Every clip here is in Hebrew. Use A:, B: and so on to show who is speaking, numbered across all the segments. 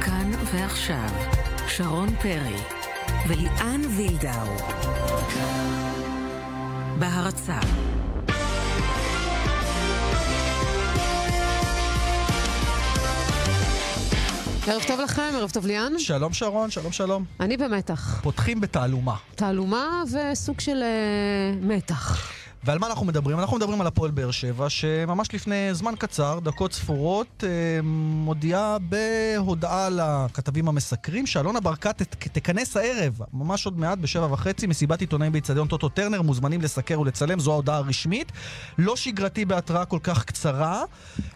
A: כאן ועכשיו, שרון פרי וליאן וילדאו. בהרצה
B: ערב טוב לכם, ערב טוב ליאן.
C: שלום שרון, שלום שלום.
B: אני במתח.
C: פותחים בתעלומה.
B: תעלומה וסוג של uh, מתח.
C: ועל מה אנחנו מדברים? אנחנו מדברים על הפועל באר שבע, שממש לפני זמן קצר, דקות ספורות, אה, מודיעה בהודעה לכתבים המסקרים שאלונה ברקת תכנס הערב, ממש עוד מעט, בשבע וחצי, מסיבת עיתונאים באיצטדיון טוטו טרנר, מוזמנים לסקר ולצלם, זו ההודעה הרשמית. לא שגרתי בהתראה כל כך קצרה.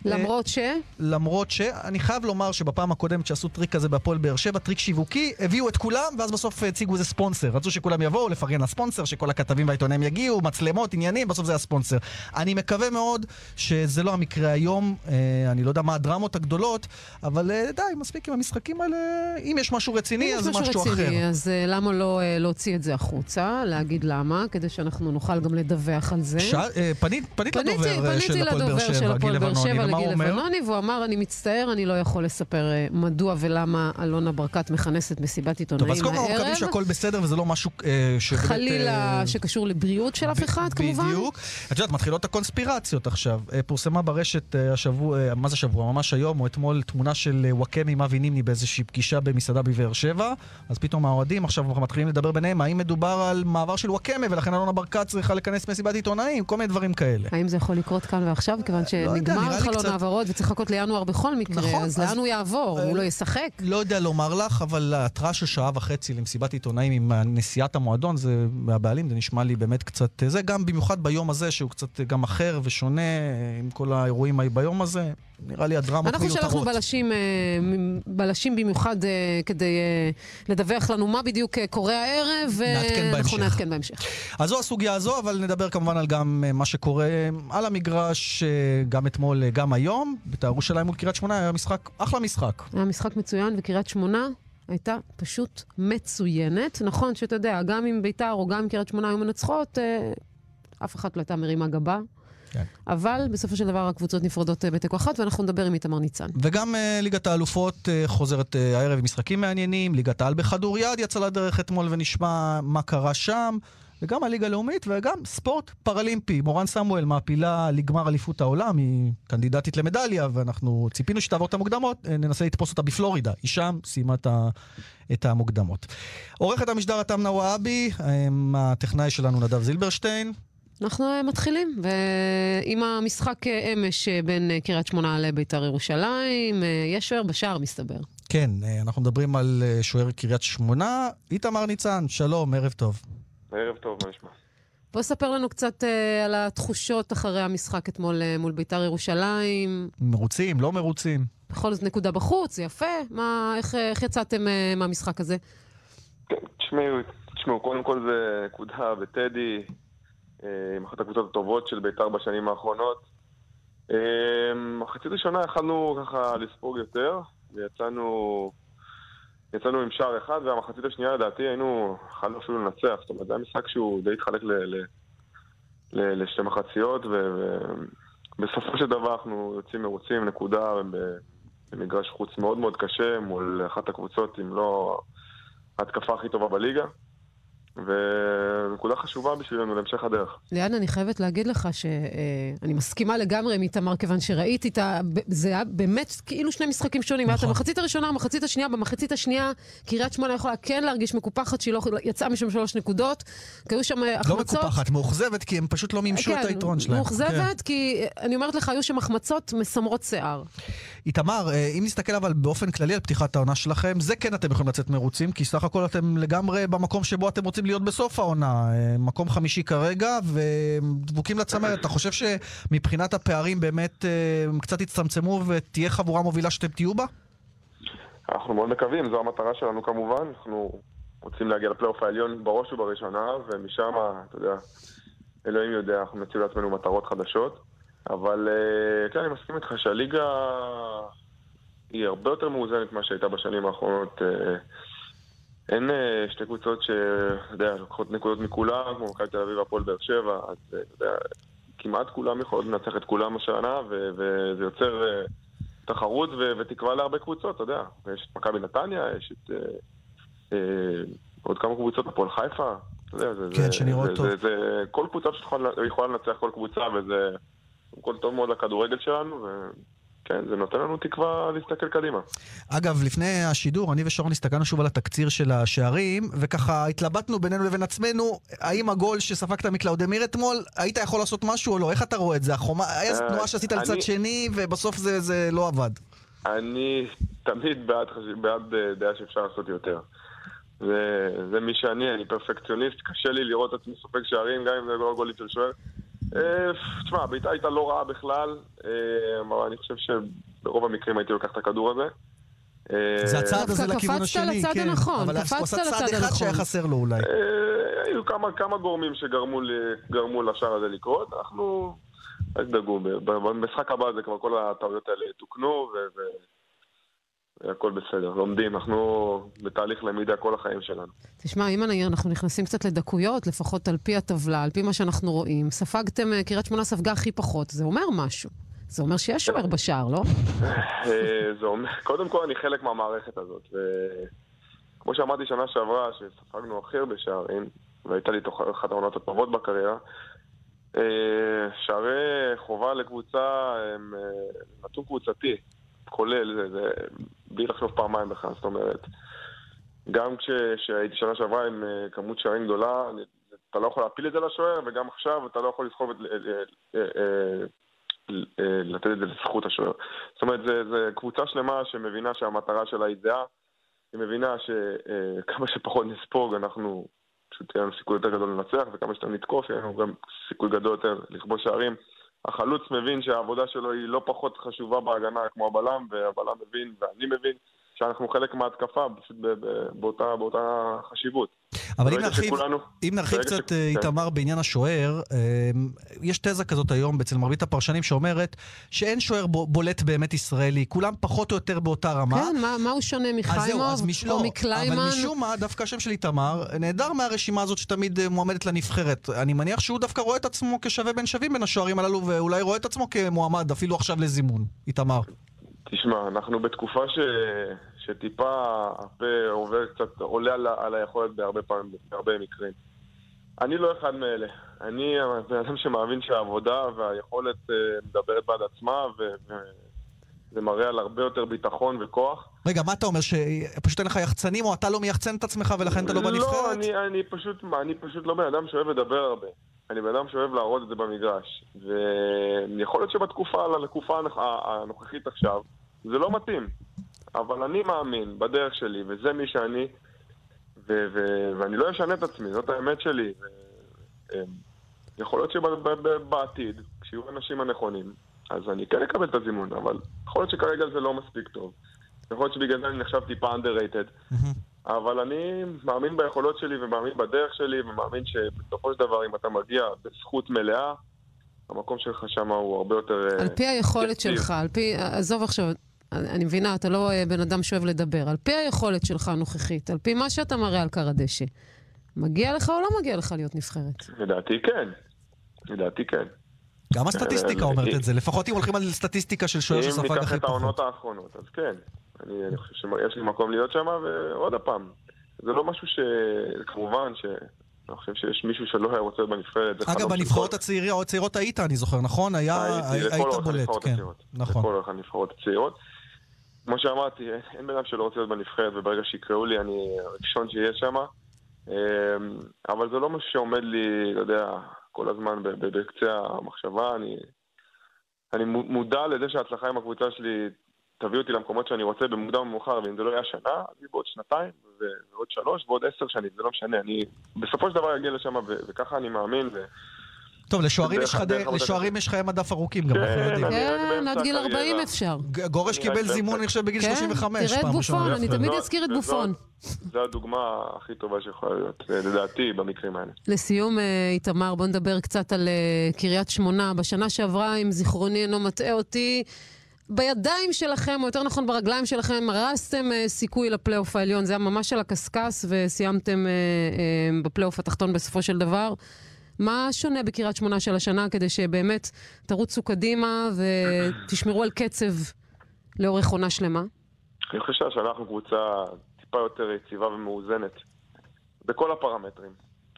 B: למרות ש?
C: למרות ש... אני חייב לומר שבפעם הקודמת שעשו טריק כזה בהפועל באר שבע, טריק שיווקי, הביאו את כולם, ואז בסוף הציגו איזה ספונסר. רצו שכולם יבואו לפרגן לספונסר, שכל הכתבים והעיתונאים יגיעו, מצלמות, עניינים. שנים, בסוף זה הספונסר. אני מקווה מאוד שזה לא המקרה היום, אה, אני לא יודע מה הדרמות הגדולות, אבל אה, די, מספיק עם המשחקים האלה. אם יש משהו רציני, אז משהו, משהו רציני,
B: אחר. אז אה, למה לא אה, להוציא את זה החוצה? להגיד למה, כדי שאנחנו נוכל גם לדווח על זה.
C: ש... אה, פנית, פנית לדובר אה, של הפועל באר שבע, גיל לבנוני,
B: והוא אמר, אני מצטער, אני לא יכול לספר אה, מדוע ולמה אלונה ברקת מכנסת מסיבת עיתונאים הערב. טוב, אז קודם כל
C: מקווים שהכל בסדר וזה לא משהו אה, שבאמת...
B: חלילה שקשור לבריאות של אף אחד, כמובן.
C: בדיוק. את יודעת, מתחילות הקונספירציות עכשיו. אה, פורסמה ברשת אה, השבוע, אה, מה זה שבוע? ממש היום או אתמול תמונה של וואקמה עם אבי נימני באיזושהי פגישה במסעדה בבאר שבע. אז פתאום האוהדים עכשיו מתחילים לדבר ביניהם, האם מדובר על מעבר של וואקמה ולכן אלונה ברקת צריכה לכנס מסיבת עיתונאים, כל מיני דברים כאלה.
B: האם זה יכול לקרות כאן ועכשיו? כיוון לא שנגמר חלון העברות וצריך לחכות לינואר בכל מקרה, נכון, אז, אז לאן הוא יעבור? הוא לא ישחק?
C: לא יודע לומר לך, אבל התראה של שעה וחצי למסיבת עיתונאים עם נשיאת המועדון, זה, הבעלים, זה נשמע לי באמת קצת... זה גם במיוחד ביום הזה, שהוא קצת גם אחר ושונה עם כל האירועים ביום הזה. נראה לי הדרמות
B: מיותרות. אנחנו שלחנו בלשים, אה, בלשים במיוחד אה, כדי אה, לדווח לנו מה בדיוק קורה הערב,
C: ואנחנו
B: נעדכן בהמשך.
C: אז זו הסוגיה הזו, אבל נדבר כמובן על גם מה שקורה על המגרש, גם אתמול, גם היום. בית"ר ירושלים מול קריית שמונה היה משחק, אחלה משחק.
B: היה משחק מצוין, וקריית שמונה הייתה פשוט מצוינת. נכון שאתה יודע, גם עם בית"ר או גם קריית שמונה היו מנצחות, אף אחת לא הייתה מרימה גבה. כן. אבל בסופו של דבר הקבוצות נפרדות אה, בתיקו אחת, ואנחנו נדבר עם איתמר ניצן.
C: וגם uh, ליגת האלופות uh, חוזרת uh, הערב עם משחקים מעניינים, ליגת העל בכדוריד יצא לדרך אתמול ונשמע מה קרה שם. וגם הליגה הלאומית וגם ספורט פרלימפי. מורן סמואל מעפילה לגמר אליפות העולם, היא קנדידטית למדליה, ואנחנו ציפינו שתעבור את המוקדמות, ננסה לתפוס אותה בפלורידה. היא שם סיימה את המוקדמות. עורכת המשדר התמנה וואבי, הטכנאי שלנו נדב זילברשטיין.
B: אנחנו אה, מתחילים, ועם המשחק אה, אמש אה, בין קריית שמונה לבית"ר ירושלים, יש שוער בשער מסתבר.
C: כן, אנחנו מדברים על שוער קריית שמונה. איתמר ניצן, שלום, ערב טוב.
D: ערב טוב, מה נשמע?
B: בוא ספר לנו קצת uh, על התחושות אחרי המשחק אתמול uh, מול בית"ר ירושלים.
C: מרוצים, לא מרוצים.
B: בכל זאת נקודה בחוץ, זה יפה. מה, איך, איך יצאתם uh, מהמשחק הזה?
D: כן, תשמעו, תשמעו, קודם כל זה נקודה בטדי, אה, עם אחת הקבוצות הטובות של בית"ר בשנים האחרונות. אה, מחצית ראשונה יכלנו ככה לספוג יותר, ויצאנו יצאנו עם שער אחד, והמחצית השנייה לדעתי היינו, יכלנו אפילו לנצח. זאת אומרת, זה היה משחק שהוא די התחלק ל, ל, ל, לשתי מחציות, ובסופו של דבר אנחנו יוצאים מרוצים, נקודה, במגרש חוץ מאוד מאוד קשה, מול אחת הקבוצות, אם לא ההתקפה הכי טובה בליגה. ונקודה חשובה בשבילנו להמשך הדרך.
B: ליאן, אני חייבת להגיד לך שאני מסכימה לגמרי עם איתמר, כיוון שראיתי את ה... זה היה באמת כאילו שני משחקים שונים. נכון. המחצית הראשונה, המחצית השנייה, במחצית השנייה קריית שמונה יכולה כן להרגיש מקופחת שהיא לא יצאה משם שלוש נקודות. כי היו שם החמצות...
C: לא מקופחת, מאוכזבת, כי הם פשוט לא מימשו כן, את היתרון שלהם.
B: מאוכזבת, כן. כי אני אומרת לך, היו שם החמצות מסמרות שיער.
C: איתמר, אה, אם נסתכל אבל באופן כללי על פתיחת העונה שלכם, זה כן אתם יכולים לצאת מרוצים, כי סך הכל אתם לגמרי במקום שבו אתם רוצים להיות בסוף העונה. אה, מקום חמישי כרגע, ודבוקים לצמרת. אתה חושב שמבחינת הפערים באמת אה, הם קצת יצטמצמו ותהיה חבורה מובילה שאתם תהיו בה?
D: אנחנו מאוד מקווים, זו המטרה שלנו כמובן. אנחנו רוצים להגיע לפלייאוף העליון בראש ובראשונה, ומשם, אתה יודע, אלוהים יודע, אנחנו נציב לעצמנו מטרות חדשות. אבל כן, אני מסכים איתך שהליגה היא הרבה יותר מאוזנת ממה שהייתה בשנים האחרונות. אין שתי קבוצות שאתה יודע, לוקחות נקודות מכולם, כמו מכבי תל אביב והפועל באר שבע, אז אתה יודע, כמעט כולם יכולים לנצח את כולם השנה, וזה יוצר תחרות ו- ותקווה להרבה קבוצות, אתה יודע. יש את מכבי נתניה, יש את... אה, אה, עוד כמה קבוצות, הפועל חיפה.
C: כן, שנראות טוב.
D: זה, זה, כל קבוצה שיכולה יכולה לנצח כל קבוצה, וזה קודם כל טוב מאוד לכדורגל שלנו, וכן, זה נותן לנו תקווה להסתכל קדימה.
C: אגב, לפני השידור, אני ושרון הסתכלנו שוב על התקציר של השערים, וככה התלבטנו בינינו לבין עצמנו, האם הגול שספגת מקלאודמיר אתמול, היית יכול לעשות משהו או לא? איך אתה רואה את זה? החומה, היה
D: אה,
C: תנועה שעשית לצד
D: אני-
C: שני, ובסוף זה, זה לא עבד.
D: אני תמיד בעד אה, דעה שאפשר לעשות יותר. זה, זה מי שאני, אני פרפקציוניסט, קשה לי לראות את עצמי סופג שערים, גם אם זה לא גולים של שוער. אה, תשמע, הבעיטה הייתה לא רעה בכלל, אה, אבל אני חושב שברוב המקרים הייתי לוקח את הכדור הזה. אה,
C: זה הצעד הזה
B: דווקא
C: לכיוון
B: קפצת
C: השני,
B: לצד
C: כן.
B: הנכון,
C: אבל
B: קפצת
C: הוא עשה צעד
B: לצד
C: אחד
B: הנכון.
C: שהיה חסר לו אולי.
D: אה, היו כמה, כמה גורמים שגרמו לשער הזה לקרות, אנחנו, אל תדאגו, במשחק הבא זה כבר כל הטעויות האלה יתוקנו והכל בסדר, לומדים, אנחנו בתהליך למידה כל החיים שלנו.
B: תשמע, אם אני- אנחנו נכנסים קצת לדקויות, לפחות על פי הטבלה, על פי מה שאנחנו רואים, ספגתם, אה, קריית שמונה ספגה הכי פחות, זה אומר משהו. זה אומר שיש שוער בשער, לא?
D: אה, זה אומר, קודם כל אני חלק מהמערכת הזאת, וכמו שאמרתי שנה שעברה, שספגנו הכי הרבה שערים, והייתה לי תוך אחת העונות הטובות בקריירה, אה, שערי חובה לקבוצה הם נתון קבוצתי, כולל, זה, זה בלי לחשוב פעמיים בכלל, זאת אומרת, גם כש- כשהייתי שנה שעברה עם אה, כמות שערים גדולה, אני, אתה לא יכול להפיל את זה לשוער, וגם עכשיו אתה לא יכול לסחוב את... אה, אה, לתת את זה לזכות השוער. זאת אומרת, זו קבוצה שלמה שמבינה שהמטרה שלה היא זהה, היא מבינה שכמה שפחות נספוג, אנחנו, פשוט יהיה לנו סיכוי יותר גדול לנצח, וכמה שיותר נתקוף, יהיה לנו גם סיכוי גדול יותר לכבוש שערים. החלוץ מבין שהעבודה שלו היא לא פחות חשובה בהגנה כמו הבלם, והבלם מבין, ואני מבין, שאנחנו חלק מההתקפה, באותה, באותה חשיבות.
C: אבל אם נרחיב,
D: שכולנו-
C: אם נרחיב קצת,
D: ש-
C: אה,
D: כן.
C: איתמר, בעניין השוער, אה, יש תזה כזאת היום אצל מרבית הפרשנים שאומרת שאין שוער בולט באמת ישראלי, כולם פחות או יותר באותה רמה.
B: כן, מה- מה הוא שונה מחיימוב
C: אז מש...
B: או
C: לא, אבל
B: מקליימן?
C: משום מה, דווקא השם של איתמר נעדר מהרשימה הזאת שתמיד אה, מועמדת לנבחרת. אני מניח שהוא דווקא רואה את עצמו כשווה בין שווים בין השוערים הללו, ואולי רואה את עצמו כמועמד אפילו עכשיו לזימון. איתמר.
D: תשמע, אנחנו בתקופה ש... שטיפה הפה עובר קצת, עולה על, על היכולת בהרבה פעמים, בהרבה מקרים. אני לא אחד מאלה. אני הבן אדם שמאמין שהעבודה והיכולת אה, מדברת בעד עצמה, וזה מראה על הרבה יותר ביטחון וכוח.
C: רגע, מה אתה אומר, שפשוט אין לך יחצנים, או אתה לא מייחצן את עצמך ולכן אתה לא בנבחרת?
D: לא, אני, אני, פשוט, אני פשוט לא בן אדם שאוהב לדבר הרבה. אני בן אדם שאוהב להראות את זה במגרש. ויכול להיות שבתקופה, לתקופה הנוכ- הנוכחית עכשיו, זה לא מתאים. אבל אני מאמין בדרך שלי, וזה מי שאני, ו- ו- ואני לא אשנה את עצמי, זאת האמת שלי. אמ, יכול להיות שבעתיד, כשיהיו האנשים הנכונים, אז אני כן אקבל את הזימון, אבל יכול להיות שכרגע זה לא מספיק טוב. יכול להיות שבגלל זה אני נחשב טיפה underrated. אבל אני מאמין ביכולות שלי ומאמין בדרך שלי ומאמין שבסופו של דבר אם אתה מגיע בזכות מלאה, המקום שלך שם הוא הרבה יותר... אה,
B: על פי היכולת. שלך, על פי, עזוב עכשיו, אני מבינה, אתה לא אה, בן אדם שאוהב לדבר. על פי היכולת שלך הנוכחית, על פי מה שאתה מראה על קר הדשא, מגיע לך או לא מגיע לך להיות נבחרת?
D: לדעתי כן. לדעתי כן.
C: גם הסטטיסטיקה
D: אה,
C: אומרת
D: אה,
C: את זה, לפחות אם הולכים על סטטיסטיקה של שוער
D: אם
C: שספג
D: ניקח
C: הכי
D: את
C: פחות.
D: העונות האחרונות, אז כן. אני, אני חושב שיש לי מקום להיות שם, ועוד פעם, זה לא משהו ש... כמובן ש... אני חושב שיש מישהו שלא היה רוצה להיות בנבחרת.
C: אגב, בנבחרות הצעירות היית, אני זוכר, נכון? היית בולט, כן. נכון.
D: לכל אורך הנבחרות הצעירות. כמו שאמרתי, אין- בן אדם שלא רוצה להיות בנבחרת, וברגע שיקראו לי, אני הראשון שיהיה שם. אבל זה לא משהו שעומד לי, אתה יודע, כל הזמן בקצה המחשבה. אני, אני מו- מודע לזה שההצלחה עם הקבוצה שלי תביא אותי למקומות שאני רוצה במוקדם או במאוחר, ואם זה לא יהיה השנה, אז יהיה בעוד שנתיים, ועוד שלוש, ועוד עשר שנים, זה לא משנה. אני בסופו של דבר אגיע לשם, וככה אני מאמין. ו-
C: טוב, לשוערים יש חיי מדף ארוכים, גם
D: כן,
C: אנחנו יודעים.
B: כן, עד גיל
D: הקריירה.
B: 40 אפשר.
C: גורש קיבל זימון. אני חושב, בגיל
B: כן,
C: 35.
B: תראה את. בופון, אני תמיד
D: וזאת-
B: אזכיר את
D: וזאת-
B: בופון.
D: זו הדוגמה הכי טובה שיכולה להיות, אה, לדעתי, במקרים האלה.
B: לסיום, אה, איתמר, בוא נדבר קצת על אה, קריית שמונה. בשנה שעברה, אם זיכרוני אינו מטעה אותי, בידיים שלכם, או יותר נכון ברגליים שלכם, הרסתם אה, סיכוי לפלייאוף העליון. זה היה ממש על הקשקש, וסיימתם אה, אה, בפלייאוף התחתון בסופו של דבר. מה שונה בקריית שמונה של השנה, כדי שבאמת תרוצו קדימה ותשמרו על קצב לאורך עונה שלמה?
D: אני חושב שהשנה אנחנו קבוצה טיפה יותר יציבה ומאוזנת בכל הפרמטרים.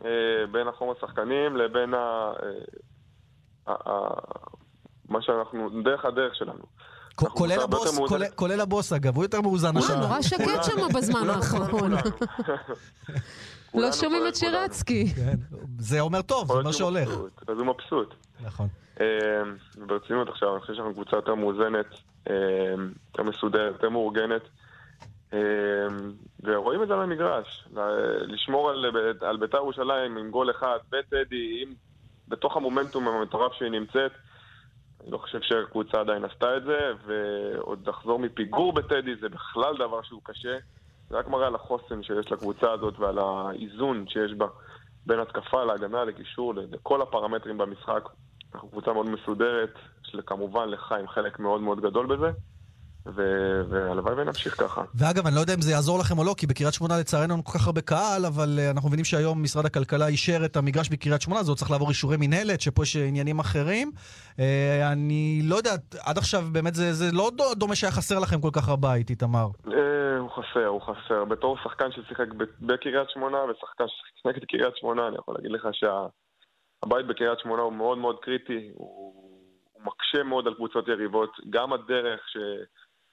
D: אה, בין החום השחקנים לבין ה... אה, ה- ה- מה שאנחנו, דרך הדרך שלנו.
C: כולל הבוס. כולל- הבוס אגב, הוא יותר מאוזן השנה.
B: נורא שקט. שם בזמן האחרון. לא שומעים את. שירצקי.
C: כן, זה אומר טוב, זה אומר שהולך.
D: אז הוא מבסוט.
C: נכון.
D: אה, ברצינות עכשיו, אני חושב שאנחנו קבוצה יותר מאוזנת, אה, יותר מסודרת, יותר מאורגנת. אה, ורואים את זה על המגרש. לשמור על, על בית"ר ירושלים עם גול אחד, בטדי, עם, בתוך המומנטום המטורף שהיא נמצאת. אני לא חושב שהקבוצה עדיין עשתה את זה, ועוד לחזור מפיגור בטדי זה בכלל דבר שהוא קשה. זה רק מראה על החוסן שיש לקבוצה הזאת ועל האיזון שיש בה בין התקפה להגנה, לקישור, לכל הפרמטרים במשחק. אנחנו קבוצה מאוד מסודרת, שכמובן לך עם חלק מאוד מאוד גדול בזה, והלוואי ונמשיך ככה.
C: ואגב, אני לא יודע אם זה יעזור לכם או לא, כי בקריית שמונה לצערנו אין כל כך הרבה קהל, אבל uh, אנחנו מבינים שהיום משרד הכלכלה אישר את המגרש בקריית שמונה, זה עוד צריך לעבור אישורי מינהלת, שפה יש עניינים אחרים. Uh, אני לא יודע, עד עכשיו באמת זה, זה לא דו- דומה שהיה חסר לכם כל כך הבית, איתמר.
D: אה, הוא חסר, הוא חסר. בתור שחקן ששיחק בקריית שמונה ושחקן ששיחק נגד קריית שמונה, אני יכול להגיד לך שהבית בקריית שמונה הוא מאוד מאוד קריטי, הוא, הוא מקשה מאוד על קבוצות יריבות, גם הדרך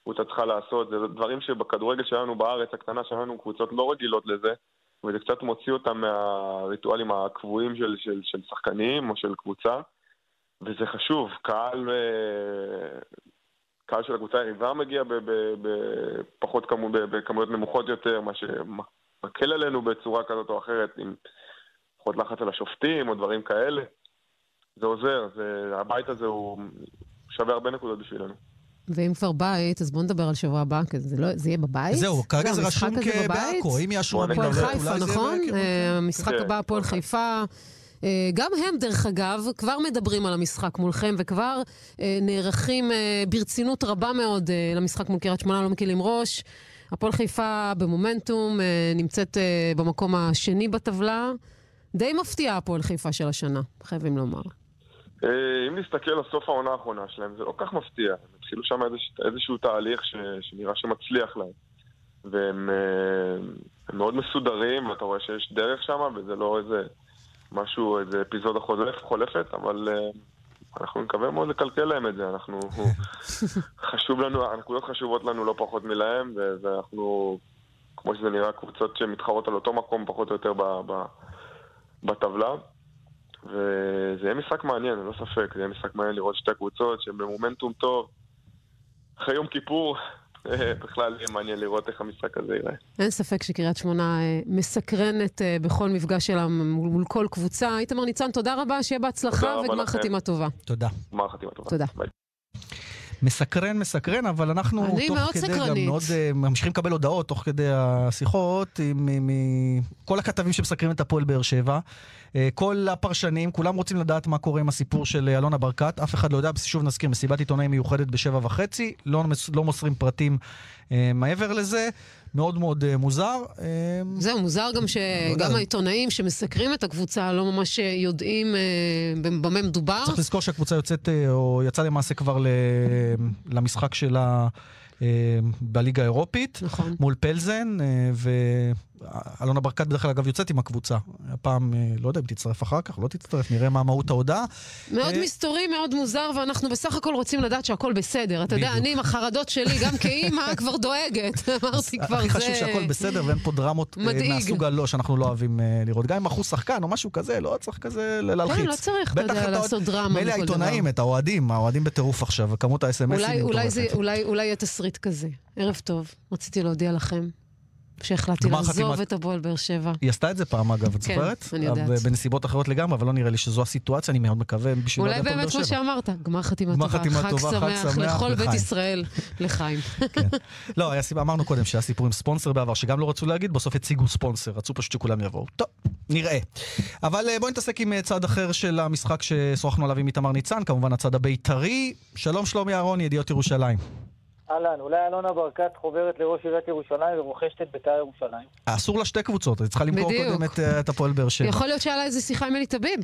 D: שקבוצה צריכה לעשות, זה דברים שבכדורגל שלנו בארץ הקטנה שלנו קבוצות לא רגילות לזה, וזה קצת מוציא אותם מהריטואלים הקבועים של, של, של שחקנים או של קבוצה, וזה חשוב, קהל... אה, קהל של הקבוצה היריבה מגיע בפחות כמו, ב- בכמויות נמוכות יותר, מה שמקל עלינו בצורה כזאת או אחרת, עם פחות לחץ על השופטים או דברים כאלה. זה עוזר, זה, הבית הזה הוא שווה הרבה נקודות בשבילנו.
B: ואם כבר בית, אז בואו נדבר על שבוע הבא, כי זה, לא, זה יהיה בבית?
C: זהו, כרגע זה רשום? כבעכו, אם יאשרו
B: הפועל. חיפה, נכון? המשחק הבא, הפועל חיפה. גם הם, דרך אגב, כבר מדברים על המשחק מולכם, וכבר אה, נערכים אה, ברצינות רבה מאוד אה, למשחק מול קריית שמונה, לא מקלים ראש. הפועל חיפה במומנטום, אה, נמצאת אה, במקום השני בטבלה. די מפתיעה הפועל חיפה של השנה, חייבים לומר.
D: אם נסתכל על סוף העונה האחרונה שלהם, זה לא כל כך מפתיע. התחילו שם איזוש, איזשהו תהליך ש, שנראה שמצליח להם. והם אה, מאוד מסודרים, ואתה רואה שיש דרך שם, וזה לא איזה משהו, איזה אפיזודה חולף, חולפת, אבל אה, אנחנו נקווה מאוד לקלקל להם את זה. אנחנו, חשוב לנו, הנקודות חשובות לנו לא פחות מלהם, ואנחנו, כמו שזה נראה, קבוצות שמתחרות על אותו מקום פחות או יותר ב, ב, בטבלה. וזה יהיה משחק מעניין, ללא ספק. זה יהיה משחק מעניין לראות שתי קבוצות שהן במומנטום טוב. אחרי יום כיפור, אה, בכלל יהיה מעניין לראות איך המשחק הזה ייראה.
B: אין ספק שקריית שמונה אה, מסקרנת אה, בכל מפגש שלה מול, כל קבוצה. איתמר ניצן, תודה רבה, שיהיה בהצלחה וגמר. חתימה טובה.
C: תודה.
D: גמר חתימה טובה.
B: תודה.
D: ביי.
C: מסקרן, מסקרן, אבל אנחנו
B: אני
C: תוך
B: מאוד
C: כדי גם
B: סקרנית.
C: מאוד uh, ממשיכים לקבל הודעות תוך כדי השיחות מכל הכתבים שמסקרים את הפועל באר שבע. Uh, כל הפרשנים, כולם רוצים לדעת מה קורה עם הסיפור של אה, אלונה ברקת. אף אחד לא יודע, שוב נזכיר, מסיבת עיתונאים מיוחדת בשבע וחצי, לא, לא מוסרים פרטים uh, מעבר לזה. מאוד מאוד מוזר.
B: זהו, מוזר גם
C: לא.
B: שגם העיתונאים שמסקרים את הקבוצה לא ממש יודעים אה, במה מדובר.
C: צריך לזכור שהקבוצה יוצאת, אה, או יצאה למעשה כבר למשחק שלה אה, בליגה האירופית.
B: נכון.
C: מול פלזן, אה, ואלונה ברקת בדרך כלל אגב יוצאת עם הקבוצה. הפעם, אה, לא יודע אם תצטרף אחר כך, לא תצטרף, נראה מה מהות ההודעה.
B: מאוד
C: אה,
B: מסתורי, מאוד מוזר, ואנחנו בסך הכל רוצים לדעת שהכל בסדר. אתה יודע. אני עם החרדות שלי, גם כאימא, כבר דואגת. אמרתי כבר,
C: הכי
B: זה...
C: חשוב שהכל בסדר ואין פה דרמות אה. מהסוג הלא שאנחנו לא אוהבים לראות. גם אם אחוז שחקן או משהו כזה, לא צריך כזה להלחיץ.
B: כן, לא צריך, אתה יודע, לעשות דרמה
C: מילא העיתונאים. את האוהדים, האוהדים בטירוף עכשיו, מטורפת.
B: אולי, אולי יהיה תסריט כזה. ערב טוב, רציתי להודיע לכם שהחלטתי לעזוב
C: חתימת-
B: את הפועל באר שבע.
C: היא עשתה את זה פעם אגב, את
B: כן,
C: זוכרת?
B: אני יודעת.
C: בנסיבות אחרות לגמרי, אבל לא נראה לי שזו הסיטואציה, אני מאוד מקווה בשביל
B: אולי באמת, כמו. שאמרת, גמר חתימה טובה,
C: חתימה
B: חג שמח לכל בית. ישראל, לחיים.
C: כן. לא, אמרנו קודם שהיה סיפור עם ספונסר בעבר, שגם לא רצו להגיד, בסוף הציגו ספונסר, רצו פשוט שכולם יבואו. טוב, נראה. אבל אה, בואי נתעסק עם אה, צד אחר של המשחק ששוחחנו עליו עם איתמר ניצן, כמובן הצד הבית"רי. שלום שלומי אהרון, ידיעות ירושלים.
E: אהלן, אולי אלונה ברקת חוברת לראש עיריית ירושלים ורוכשת את בית"ר ירושלים.
C: אסור לה שתי קבוצות, היא צריכה למכור
B: בדיוק.
C: קודם את, אה, את הפועל באר שבע.
B: יכול להיות שהיה לה איזה שיחה עם אלי טביב.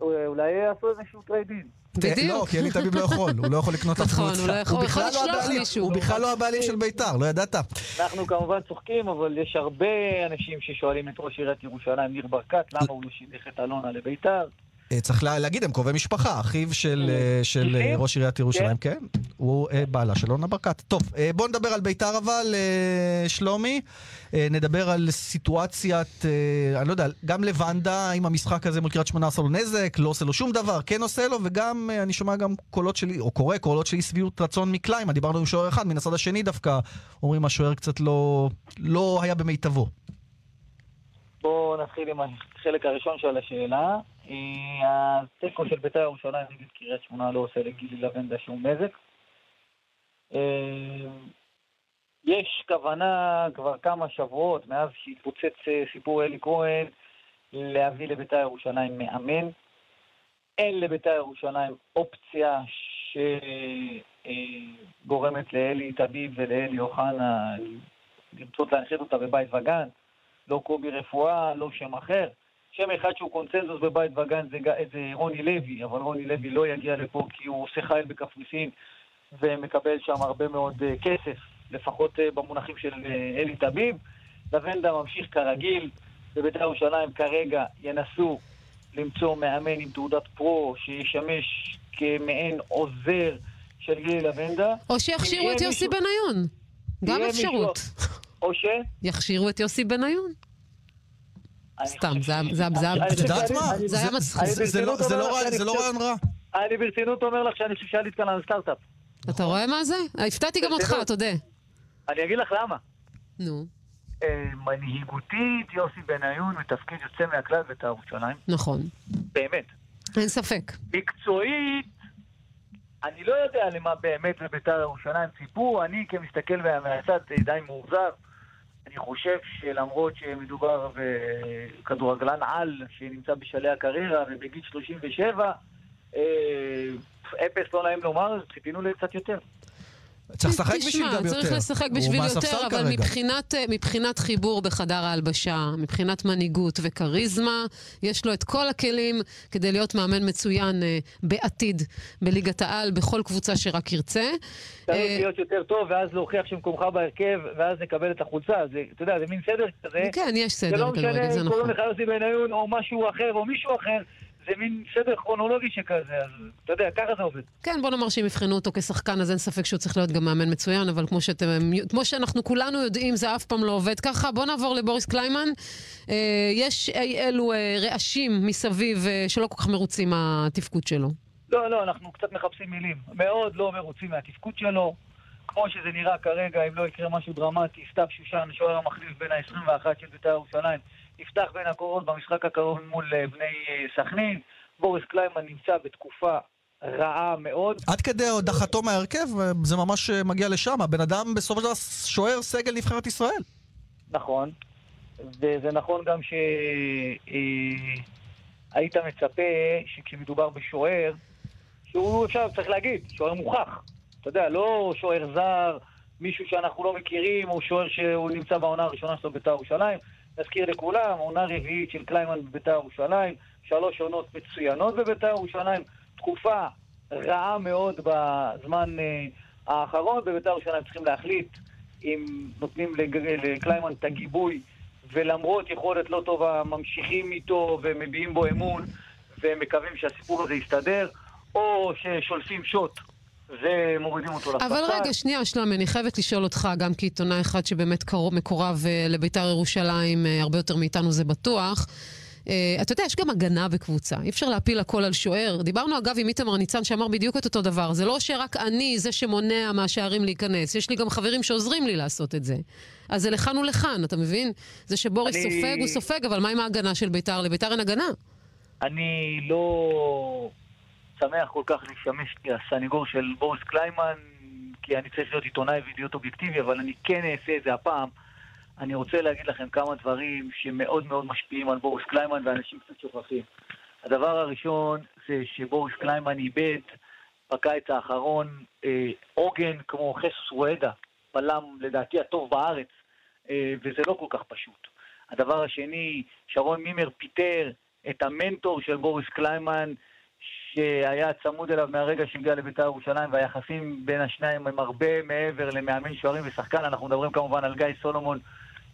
E: אולי יעשו איזשהו trade-in.
C: לא,
B: בדיוק.
C: כי אלי טביב לא יכול, הוא לא יכול לקנות אף
B: נכון,
C: קבוצה.
B: הוא לא יכול- הוא יכול
C: בכלל לא
B: לשלוח
C: הבעלים-
B: מישהו.
C: הוא בכלל לא הבעלים של בית"ר, לא ידעת?
E: אנחנו כמובן צוחקים, אבל יש הרבה אנשים ששואלים את ראש עיריית ירושלים, ניר ברקת, למה הוא לא שילח את אלונה לביתר.
C: אה, צריך לה- להגיד, הם קרובי משפחה, אחיו של, אה, של אה? ראש עיריית ירושלים, כן, הוא אה, בעלה של אורנה ברקת. טוב, בואו נדבר על ביתר אבל, שלומי. נדבר על סיטואציית, אני לא יודע, גם לבנדה, אם המשחק הזה מול קריית שמונה עשה לו נזק, לא עושה לו שום דבר, כן עושה לו, וגם, אני שומע גם קולות שלי, או קורא קולות של אי שביעות רצון מקליימה, דיברנו עם שוער אחד, מן הצד השני דווקא, אומרים השוער קצת לא, לא היה במיטבו.
E: בואו נתחיל עם החלק הראשון של השאלה. אה, התיקו של בית"ר ירושלים נגד קריית שמונה לא עושה לגילי לבנדה שום נזק. אה, יש כוונה כבר כמה שבועות, מאז שהתפוצץ אה, סיפור אלי כהן, להביא לבית"ר ירושלים מאמן. אין לבית"ר ירושלים אופציה שגורמת לאלי טביב ולאלי אוחנה לרצות להנחית אותה בבית וגן. לא קובי רפואה, לא שם אחר. שם אחד שהוא קונצנזוס בבית וגן זה, זה רוני לוי, אבל רוני לוי לא יגיע לפה כי הוא עושה חייל בקפריסין ומקבל שם הרבה מאוד uh, כסף, לפחות uh, במונחים של uh, אלי טביב. לבנדה ממשיך כרגיל, בבית"ר ירושלים כרגע ינסו למצוא מאמן עם תעודת פרו שישמש כמעין עוזר של גילי לבנדה.
B: או שיכשירו את יוסי
E: מישהו-
B: בניון. גם אפשרות.
E: או ש...
B: יכשירו את יוסי בניון. סתם, זה היה-
C: יודעת מה?
B: זה מצחיק.
C: זה- לא- לא לא רעיון רע.
E: אני ברצינות אומר לך שאני חושב שעלית כאן על סטארט-אפ.
B: אתה רואה מה זה? הפתעתי גם אותך. תודה.
E: אני אגיד לך למה.
B: נו,
E: אה, מנהיגותית, יוסי בניון מתפקיד יוצא מהכלל בית"ר ירושלים.
B: נכון.
E: באמת.
B: אין ספק.
E: מקצועית, אני לא יודע למה באמת בבית"ר ירושלים ציפו. אני כמסתכל מה- מהצד די מאוכזב. אני חושב שלמרות שמדובר בכדורגלן על שנמצא בשלהי הקריירה ובגיל 37, אה, אפס לא נעים לומר, ציפינו לקצת יותר.
C: צריך לשחק בשביל גם
B: תשמע,
C: יותר.
B: צריך לשחק בשביל יותר, אבל
C: כרגע.
B: מבחינת, אה, מבחינת חיבור בחדר ההלבשה, מבחינת מנהיגות וכריזמה, יש לו את כל הכלים כדי להיות מאמן מצוין אה, בעתיד בליגת העל, בכל קבוצה שרק ירצה.
E: צריך
B: אה,
E: להיות יותר טוב, ואז להוכיח שמקומך בהרכב, ואז לקבל את החולצה. זה, אתה יודע, זה מין סדר כזה.
B: כן, יש
E: זה
B: סדר
E: לא
B: כדורגל,
E: משנה
B: זה
E: אם
B: נכון.
E: קוראים לך יוסי בניון או משהו אחר או מישהו אחר, זה מין סדר כרונולוגי שכזה, אז אתה יודע, ככה זה עובד.
B: כן, בוא נאמר שאם יבחנו אותו כשחקן, אז אין ספק שהוא צריך להיות גם מאמן מצוין, אבל כמו, שאתם, כמו שאנחנו כולנו יודעים, זה אף פעם לא עובד ככה. בוא נעבור לבוריס קליימן. אה, יש אי אלו אה, רעשים מסביב אה, שלא כל כך מרוצים מהתפקוד שלו.
E: לא, לא, אנחנו קצת מחפשים מילים. מאוד לא מרוצים מהתפקוד שלו. כמו שזה נראה כרגע, אם לא יקרה משהו דרמטי, סתיו שושן, שוער המחליף בין ה-21 של בית"ר ירושלים, יפתח בין הקורות במשחק הקרוב מול אה, בני אה, סכנין. בוריס קליימן נמצא בתקופה רעה מאוד.
C: עד כדי הדחתו מההרכב, זה ממש אה, מגיע לשם. הבן אדם בסופו של דבר שוער סגל נבחרת ישראל.
E: נכון, וזה נכון גם שהיית מצפה שכשמדובר בשוער, שהוא אפשר, צריך להגיד, שוער מוכח. אתה יודע, לא שוער זר, מישהו שאנחנו לא מכירים, או שוער שהוא נמצא בעונה הראשונה שלו בבית"ר ירושלים. נזכיר לכולם, עונה רביעית של קליימן בבית"ר ירושלים, שלוש עונות מצוינות בבית"ר ירושלים, תקופה רעה מאוד בזמן אה, האחרון, בבית"ר ירושלים צריכים להחליט אם נותנים לג- לקליימן את הגיבוי, ולמרות יכולת לא טובה ממשיכים איתו ומביעים בו אמון, ומקווים שהסיפור הזה יסתדר, או ששולפים שוט ומורידים אותו לספסל.
B: אבל רגע, שנייה, שלומי, אני חייבת לשאול אותך, גם כעיתונאי אחד שבאמת קרוב, מקורב אה, לביתר ירושלים, אה, הרבה יותר מאיתנו זה בטוח. אה, אתה יודע, יש גם הגנה בקבוצה, אי אפשר להפיל הכל על שוער. דיברנו אגב עם איתמר ניצן שאמר בדיוק את אותו דבר, זה לא שרק אני זה שמונע מהשערים להיכנס, יש לי גם חברים שעוזרים לי לעשות את זה. אז זה לכאן ולכאן, אתה מבין? זה שבוריס
E: אני-
B: סופג, הוא סופג, אבל מה עם ההגנה של ביתר? לביתר אין הגנה.
E: אני לא שמח כל כך לשמש כסניגור של בוריס קליימן, כי אני צריך להיות עיתונאי ולהיות אובייקטיבי, אבל אני כן אעשה את זה הפעם. אני רוצה להגיד לכם כמה דברים שמאוד מאוד משפיעים על בוריס קליימן ואנשים קצת שוכחים. הדבר הראשון זה שבוריס קליימן איבד בקיץ האחרון אה, עוגן כמו חסוס רואדה, בלם לדעתי הטוב בארץ, אה, וזה לא כל כך פשוט. הדבר השני, שרון מימר פיטר את המנטור של בוריס קליימן, שהיה צמוד אליו מהרגע שהגיע לבית"ר ירושלים, והיחסים בין השניים הם הרבה מעבר למאמן שוערים ושחקן. אנחנו מדברים כמובן על גיא סולומון,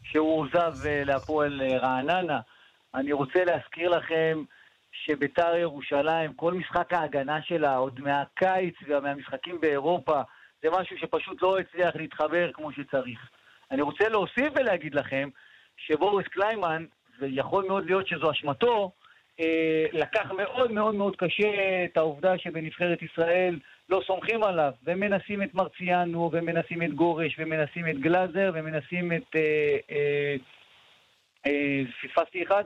E: שהוא עוזב אה, להפועל אה, רעננה. אני רוצה להזכיר לכם שבית"ר ירושלים, כל משחק ההגנה שלה, עוד מהקיץ ומהמשחקים באירופה, זה משהו שפשוט לא הצליח להתחבר כמו שצריך. אני רוצה להוסיף ולהגיד לכם שבוריס קליימן, ויכול מאוד להיות שזו אשמתו, לקח מאוד מאוד מאוד קשה את העובדה שבנבחרת ישראל לא סומכים עליו, ומנסים את מרציאנו, ומנסים את גורש, ומנסים את גלאזר, ומנסים את... אה, אה, אה, פספסתי אחד?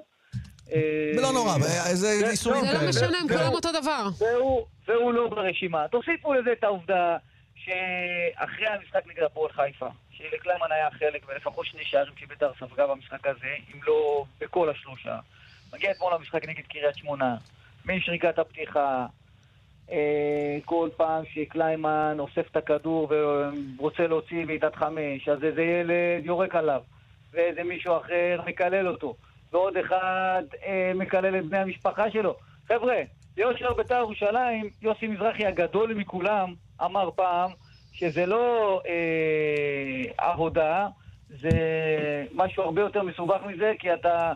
C: אה, לא נורא, זה איסורים
B: כאלה. זה לא משנה, הם כולם אותו דבר.
E: והוא לא ברשימה. תוסיפו לזה את העובדה שאחרי המשחק נגד הפועל חיפה, שלקליימן היה חלק ולפחות שני שערים שביתר ספגה במשחק הזה, אם לא בכל השלושה. מגיע אתמול למשחק נגד קריית שמונה, משריקת הפתיחה, אה, כל פעם שקליימן אוסף את הכדור ורוצה להוציא בעיטת חמש, אז איזה ילד יורק עליו, ואיזה מישהו אחר מקלל אותו, ועוד אחד אה, מקלל את בני המשפחה שלו. חבר'ה, ליושר בית"ר ירושלים, יוסי מזרחי הגדול מכולם, אמר פעם שזה לא אה, עבודה, זה משהו הרבה יותר מסובך מזה, כי אתה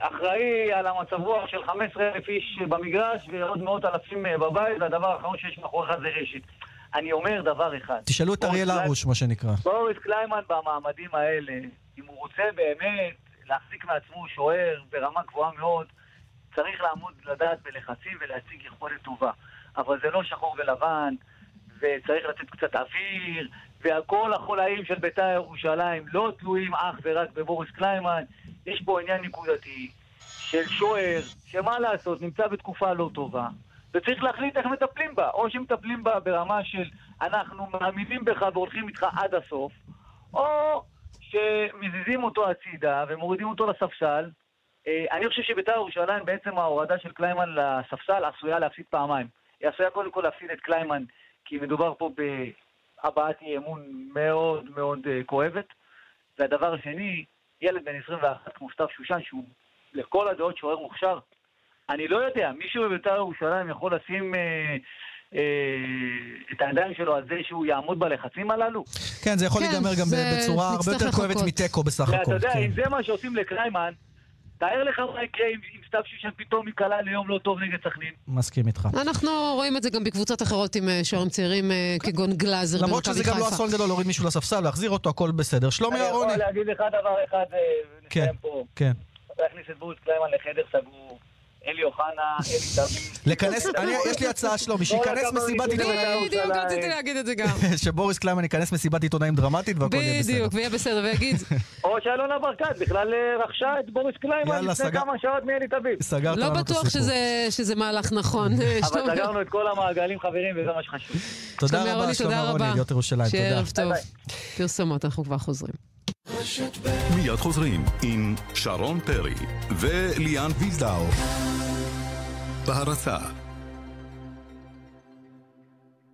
E: אחראי על המצב רוח של 15,000 איש במגרש ועוד מאות אלפים אה, בבית, והדבר האחרון שיש מאחוריך זה רשת. אני אומר דבר אחד.
C: תשאלו את אריאל הרוש, מה שנקרא.
E: בוריס קליימן במעמדים האלה, אם הוא רוצה באמת להחזיק מעצמו שוער ברמה גבוהה מאוד, צריך לעמוד, לדעת בלחצים ולהציג יכולת טובה. אבל זה לא שחור ולבן, וצריך לתת קצת אוויר, וכל החולאים של בית"ר ירושלים לא תלויים אך ורק בבוריס קליימן. יש פה עניין נקודתי של שוער, שמה לעשות, נמצא בתקופה לא טובה, וצריך להחליט איך מטפלים בה. או שמטפלים בה ברמה של אנחנו מאמינים בך והולכים איתך עד הסוף, או שמזיזים אותו הצידה ומורידים אותו לספסל. אה, אני חושב שבית"ר ירושלים, בעצם ההורדה של קליימן לספסל עשויה להפסיד פעמיים. היא עשויה קודם כל להפסיד את קליימן, כי מדובר פה בהבעת אי אמון מאוד מאוד uh, כואבת. והדבר השני, ילד בן 21 כמו סתיו שושן, שהוא לכל הדעות שוער מוכשר, אני לא יודע, מישהו בבית"ר ירושלים יכול לשים... אה, אה, את הידיים שלו על זה שהוא יעמוד בלחצים הללו?
C: כן, זה יכול כן, להיגמר גם בצורה הרבה יותר כואבת מתיקו בסך הכל.
E: אתה יודע,
C: כן.
E: אם זה מה שעושים לקריימן, תאר לך מה יקרה אם, סתיו שושן פתאום ייקלע ליום לא טוב נגד סכנין.
C: מסכים איתך.
B: אנחנו רואים את זה גם בקבוצות אחרות עם אה, שוערים צעירים אה, כגון גלאזר
C: למרות שזה גם לא אסון גדול להוריד מישהו לספסל, להחזיר אותו, הכל בסדר. שלומי אהרוני.
E: אני יכול להגיד לך דבר אחד, אה,
C: כן,
E: נסיים פה.
C: כן.
E: להכניס את בוריס קליימן לחדר סגור. אלי אוחנה, אלי תמי.
C: לכנס, יש לי הצעה שלומי, שייכנס מסיבת עיתונאים.
B: בדיוק, רציתי להגיד את זה גם.
C: שבוריס קליימן ייכנס מסיבת עיתונאים דרמטית והכל יהיה בסדר.
B: בדיוק, ויהיה בסדר, ויגיד.
E: או שאלונה ברקת בכלל אה, רכשה את בוריס קליימן לפני כמה שעות מאלי תביב.
C: סגרת
B: לא בטוח שזה מהלך נכון.
E: אבל סגרנו את כל המעגלים חברים, וזה מה שחשוב.
C: תודה רבה, שלמה רוני, להיות ירושלים. תודה.
B: שערב טוב. פרסומות, אנחנו כבר חוזרים.
F: מיד חוזרים עם שרון פרי וליאן ויזדאו. בהרצה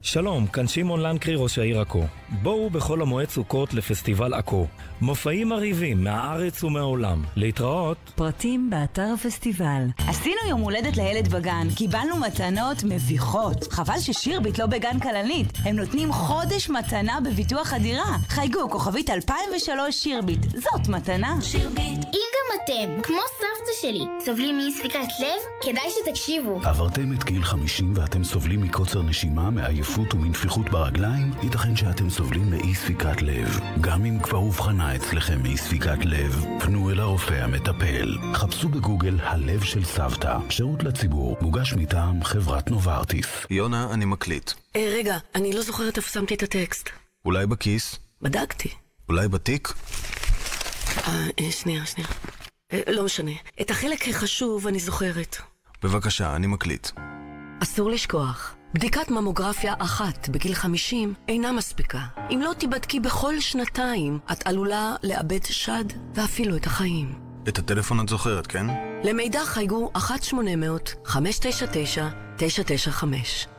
G: שלום, כאן שמעון לנקרי, ראש העיר עכו. בואו בחול המועד סוכות לפסטיבל עכו. מופעים מרהיבים מהארץ ומהעולם. להתראות.
H: פרטים באתר הפסטיבל. עשינו יום הולדת לילד בגן, קיבלנו מתנות מביכות. חבל ששירביט לא בגן כלנית. הם נותנים חודש מתנה בביטוח הדירה. חייגו, כוכבית 2003 שירביט. זאת מתנה.
I: שירביט. אם גם אתם, כמו סבתא שלי, סובלים מאי ספיקת לב, כדאי שתקשיבו.
F: עברתם את גיל 50 ואתם סובלים מקוצר נשימה, מעייפות ומנפיחות ברגליים? ייתכן שאתם סובלים מאי ספיקת לב. גם אם כבר אובחנה אצלכם מאי ספיקת לב, פנו אל הרופא המטפל. חפשו בגוגל הלב של סבתא, שירות לציבור, מוגש מטעם חברת נוברטיס.
J: יונה, אני מקליט.
K: אה, רגע, אני לא זוכרת איפה שמתי את הטקסט.
J: אולי בכיס?
K: בדקתי.
J: אולי בתיק?
K: אה, אה שנייה, שנייה. אה, לא משנה. את החלק החשוב אני זוכרת.
J: בבקשה, אני מקליט.
K: אסור לשכוח. בדיקת ממוגרפיה אחת בגיל 50 אינה מספיקה. אם לא תיבדקי בכל שנתיים, את עלולה לאבד שד ואפילו את החיים.
J: את הטלפון את זוכרת, כן?
K: למידע חייגו 1-800-599-995.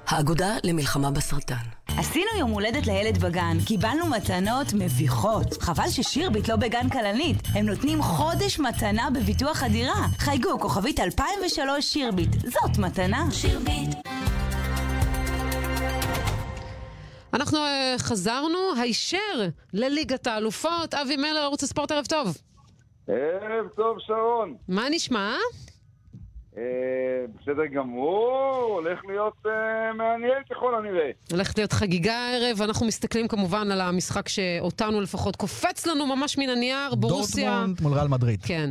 K: האגודה למלחמה בסרטן.
H: עשינו יום הולדת לילד בגן, קיבלנו מתנות מביכות. חבל ששירביט לא בגן כלנית. הם נותנים חודש מתנה בביטוח הדירה. חייגו, כוכבית 2003 שירביט. זאת מתנה. שירביט.
B: אנחנו uh, חזרנו הישר לליגת האלופות. אבי מלר, ערוץ הספורט, ערב טוב.
L: ערב טוב, שרון.
B: מה נשמע?
L: אה, בסדר גמור, הולך להיות אה, מעניין ככל הנראה.
B: הולכת להיות חגיגה הערב, אנחנו מסתכלים כמובן על המשחק שאותנו לפחות קופץ לנו ממש מן הנייר, בורוסיה.
C: דורטמונד מול ריאל מדריד.
B: כן.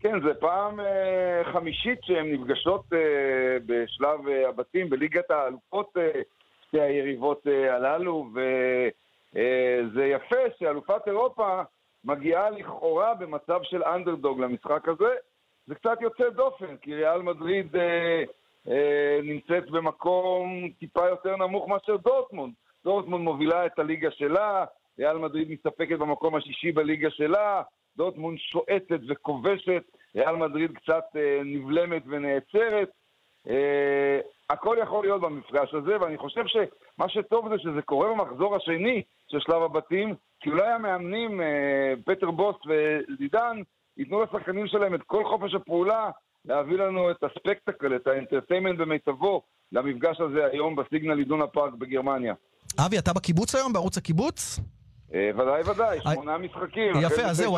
L: כן, זה פעם אה, חמישית שהן נפגשות אה, בשלב אה, הבתים בליגת האלופות, אה, שתי היריבות אה, הללו, וזה יפה שאלופת אירופה מגיעה לכאורה במצב של אנדרדוג למשחק הזה. זה קצת יוצא דופן, כי ריאל מדריד אה, אה, נמצאת במקום טיפה יותר נמוך מאשר דורטמונד. דורטמונד מובילה את הליגה שלה, ריאל מדריד מסתפקת במקום השישי בליגה שלה, דורטמונד שועטת וכובשת, ריאל מדריד קצת אה, נבלמת ונעצרת. אה, הכל יכול להיות במפגש הזה, ואני חושב שמה שטוב זה שזה קורה במחזור השני של שלב הבתים, כי אולי המאמנים, אה, פטר בוסט וזידן, ייתנו לשחקנים שלהם את כל חופש הפעולה להביא לנו את הספקטקל, את האנטרטיימנט במיטבו למפגש הזה היום בסיגנל עידונה פארק בגרמניה.
C: אבי, אתה בקיבוץ היום, בערוץ הקיבוץ?
L: אה, ודאי ודאי, שמונה משחקים.
C: יפה, אז זהו,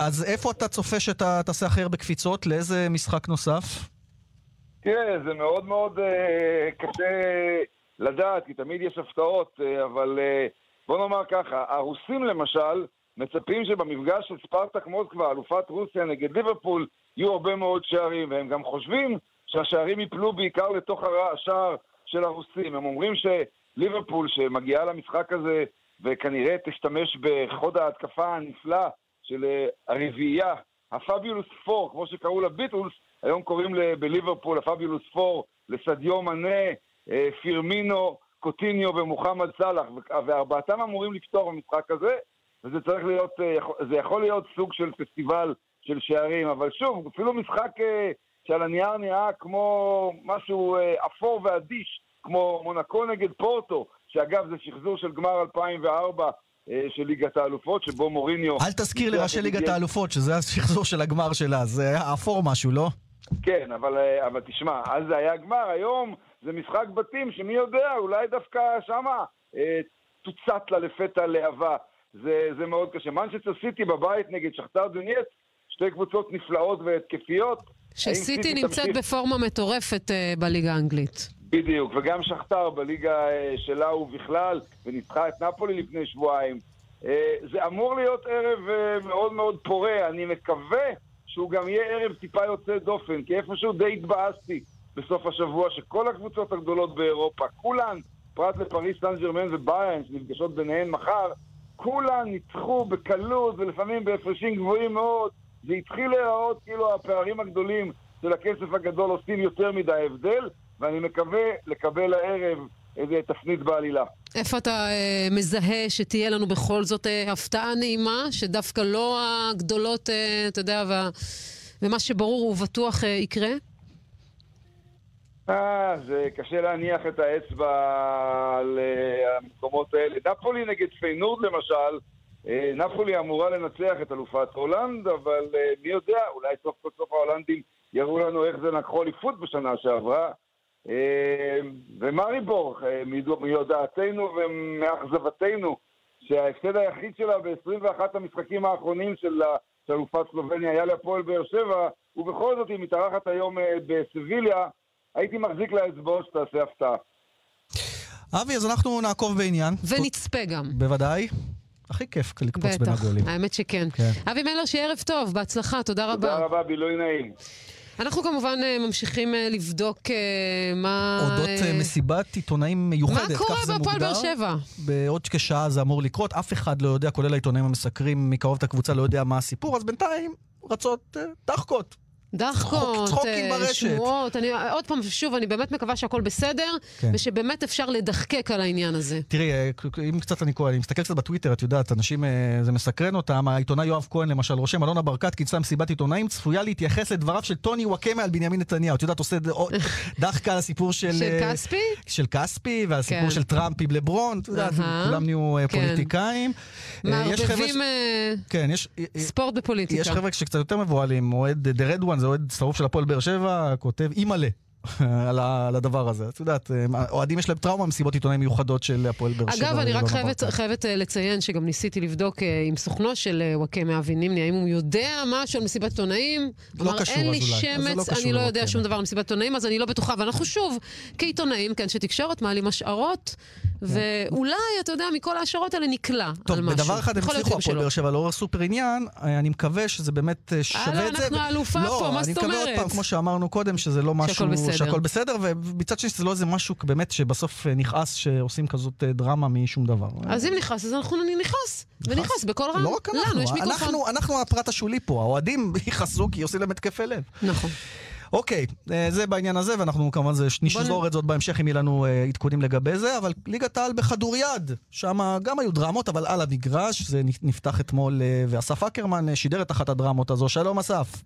C: אז, איפה אתה צופה שאתה תעשה הכי הרבה קפיצות? לאיזה משחק נוסף?
L: תראה, זה מאוד מאוד uh, קשה לדעת, כי תמיד יש הפתעות, uh, אבל uh, בוא נאמר ככה, הרוסים למשל, מצפים שבמפגש של ספרטק מוסקבה, אלופת רוסיה נגד ליברפול, יהיו הרבה מאוד שערים, והם גם חושבים שהשערים ייפלו בעיקר לתוך השער של הרוסים. הם אומרים שליברפול, שמגיעה למשחק הזה, וכנראה תשתמש בחוד ההתקפה הנפלא של הרביעייה, הפביולוס פור, כמו שקראו לביטולס, היום קוראים בליברפול הפביולוס פור, לסדיו מנה, אה, פירמינו, קוטיניו ומוחמד סאלח, וארבעתם אמורים לפתור במשחק הזה. וזה צריך להיות, אה, זה יכול להיות סוג של פסטיבל של שערים, אבל שוב, אפילו משחק אה, שעל הנייר נראה כמו משהו אפור ואדיש, כמו מונקו נגד פורטו, שאגב זה שחזור של גמר 2004 של ליגת האלופות, שבו מוריניו...
C: אל תזכיר לראשי ליגת האלופות, שזה השחזור של הגמר שלה, זה היה אפור משהו, לא?
L: כן, אבל, אבל תשמע, אז זה היה גמר, היום זה משחק בתים, שמי יודע, אולי דווקא שמה אה, תוצת לה לפתע להבה. זה, זה מאוד קשה. מנצ'סטר סיטי בבית נגד שכתר דונייץ, שתי קבוצות נפלאות והתקפיות.
B: שסיטי נמצאת תמשיך... בפורמה מטורפת uh, בליגה האנגלית.
L: בדיוק, וגם שכתר בליגה uh, שלה ובכלל, וניצחה את נפולי לפני שבועיים. Uh, זה אמור להיות ערב uh, מאוד מאוד פורה, אני מקווה שהוא גם יהיה ערב טיפה יוצא דופן, כי איפשהו די התבאסתי בסוף השבוע שכל הקבוצות הגדולות באירופה, כולן, פרט לפריס סן ג'רמן וביירן, שנפגשות ביניהן מחר, כולם ניצחו בקלות ולפעמים בהפרשים גבוהים מאוד. זה התחיל להיראות כאילו הפערים הגדולים של הכסף הגדול עושים יותר מדי הבדל, ואני מקווה לקבל הערב איזה תפנית בעלילה.
B: איפה אתה אה, מזהה שתהיה לנו בכל זאת אה, הפתעה נעימה, שדווקא לא הגדולות, אה, אתה יודע, וה, ומה שברור ובטוח אה, יקרה?
L: אה, זה קשה להניח את האצבע על uh, המקומות האלה. נפולי נגד פיינורד למשל, uh, נפולי אמורה לנצח את אלופת הולנד, אבל uh, מי יודע, אולי סוף כל סוף ההולנדים יראו לנו איך זה לקחו אליפות בשנה שעברה. Uh, ומריבור, uh, מיודעתנו ומאכזבתנו, שההפסד היחיד שלה ב-21 המשחקים האחרונים של אלופת סלובניה היה להפועל באר שבע, ובכל זאת היא מתארחת היום uh, בסביליה. הייתי מחזיק לאצבעות שתעשה הפתעה.
C: אבי, אז אנחנו נעקוב בעניין.
B: ונצפה גם.
C: בוודאי. הכי כיף לקפוץ בין הגולים.
B: בטח, האמת שכן. כן. אבי מלר, שיהיה ערב טוב, בהצלחה, תודה רבה.
L: תודה רבה, בילוי נעים.
B: אנחנו כמובן אה, ממשיכים אה, לבדוק אה, מה...
C: אודות מסיבת עיתונאים מיוחדת,
B: מה קורה בהפועל באר שבע?
C: בעוד כשעה זה אמור לקרות, אף אחד לא יודע, כולל העיתונאים המסקרים מקרוב את הקבוצה, לא יודע מה הסיפור, אז בינתיים רצות דחקות.
B: דחקות,
C: צחוקים
B: אה,
C: ברשת.
B: שמועות. אני, עוד פעם, שוב, אני באמת מקווה שהכל בסדר,
C: כן.
B: ושבאמת אפשר לדחקק על העניין הזה.
C: תראי, אה, אם קצת אני קורא, אני מסתכל קצת בטוויטר, את יודעת, אנשים, אה, זה מסקרן אותם, העיתונאי יואב כהן למשל רושם, אלונה ברקת כינסה מסיבת עיתונאים, צפויה להתייחס לדבריו של טוני וואקמה על בנימין נתניהו. את יודעת, עושה דחקה על הסיפור של...
B: של כספי?
C: של כספי, והסיפור
B: כן.
C: של טראמפ עם לברון, את יודעת, כולם נהיו
B: כן.
C: פוליטיקאים. ש-
B: מערבבים
C: כן, יש...
B: ספורט בפוליטיקה.
C: יש חבר'ה שקצת יותר מבוהלים, אוהד The Red One, זה אוהד שרוף של הפועל באר שבע, כותב אימא'לה. על הדבר הזה. את יודעת, אוהדים יש להם טראומה מסיבות עיתונאים מיוחדות של הפועל באר שבע.
B: אגב, אני רק חייבת. חייבת אה, לציין שגם ניסיתי לבדוק אה, עם סוכנו של אה, וואקמה אבי נימני, האם הוא יודע משהו על מסיבת עיתונאים.
C: לא קשור,
B: אין לי
C: לא
B: שמץ,
C: קשור
B: אני לא יודע. שום דבר על מסיבת עיתונאים, אז אני לא בטוחה. ואנחנו שוב, כעיתונאים, כאנשי תקשורת, מעלים השערות, ואולי, אתה יודע, מכל ההשערות האלה נקלע
C: טוב,
B: על משהו.
C: בדבר אחד הם הצליחו, הפועל. באר שבע, לעורר סופר עניין, אני מקווה שזה באמת שווה את זה.
B: אנחנו האלופה
C: לא,
B: פה, מה
C: אני
B: זאת
C: מקווה עוד
B: אומרת?
C: פעם, כמו שאמרנו קודם, שזה לא משהו...
B: בסדר.
C: שהכל בסדר, ומצד שני שזה לא איזה משהו באמת שבסוף אה, נכעס שעושים כזאת אה, דרמה משום דבר.
B: אז אם נכעס, אז אנחנו נכעס. ונכעס בקול רם.
C: לא רק אנחנו,
B: לנו.
C: אנחנו, אנחנו הפרט השולי פה, האוהדים יכעסו כי עושים להם התקפי לב.
B: נכון.
C: אוקיי, אה, זה בעניין הזה, ואנחנו כמובן זה- נשזור את זה עוד בהמשך אם יהיו לנו עדכונים לגבי זה, אבל ליגת העל בכדוריד, שם גם היו דרמות, אבל על המגרש, זה נפתח אתמול, ואסף אקרמן שידר את אחת הדרמות הזו. שלום אסף.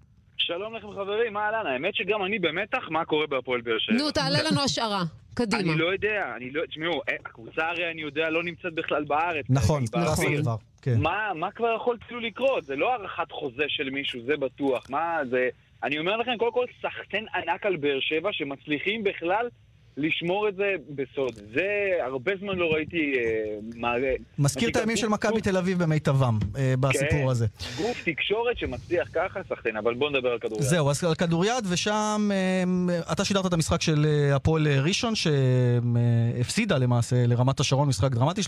M: שלום לכם חברים, מה אהלן? האמת שגם אני במתח מה קורה בהפועל באר שבע.
B: נו, תעלה לנו השערה. קדימה.
M: אני לא יודע, אני לא... תשמעו, אה, הקבוצה הרי אני יודע לא נמצאת בכלל בארץ.
C: נכון. נכון. כבר, כן.
M: מה, מה כבר יכול כאילו לקרות? זה לא הארכת חוזה של מישהו, זה בטוח. מה זה... אני אומר לכם, קודם כל, סחטיין ענק על באר שבע, שמצליחים בכלל לשמור את זה בסוד. זה, הרבה זמן לא ראיתי... אה, מה,
C: מזכיר את הימים של מכבי תל אביב במיטבם, אה, בסיפור
M: כן,
C: הזה.
M: גוף תקשורת שמצליח ככה, סחטיין, אבל בואו נדבר על כדוריד.
C: זהו, אז על כדוריד, ושם אה, אתה שידרת את המשחק של אה, הפועל אה, ראשון, שהפסידה למעשה לרמת השרון, משחק דרמטי, 31-30.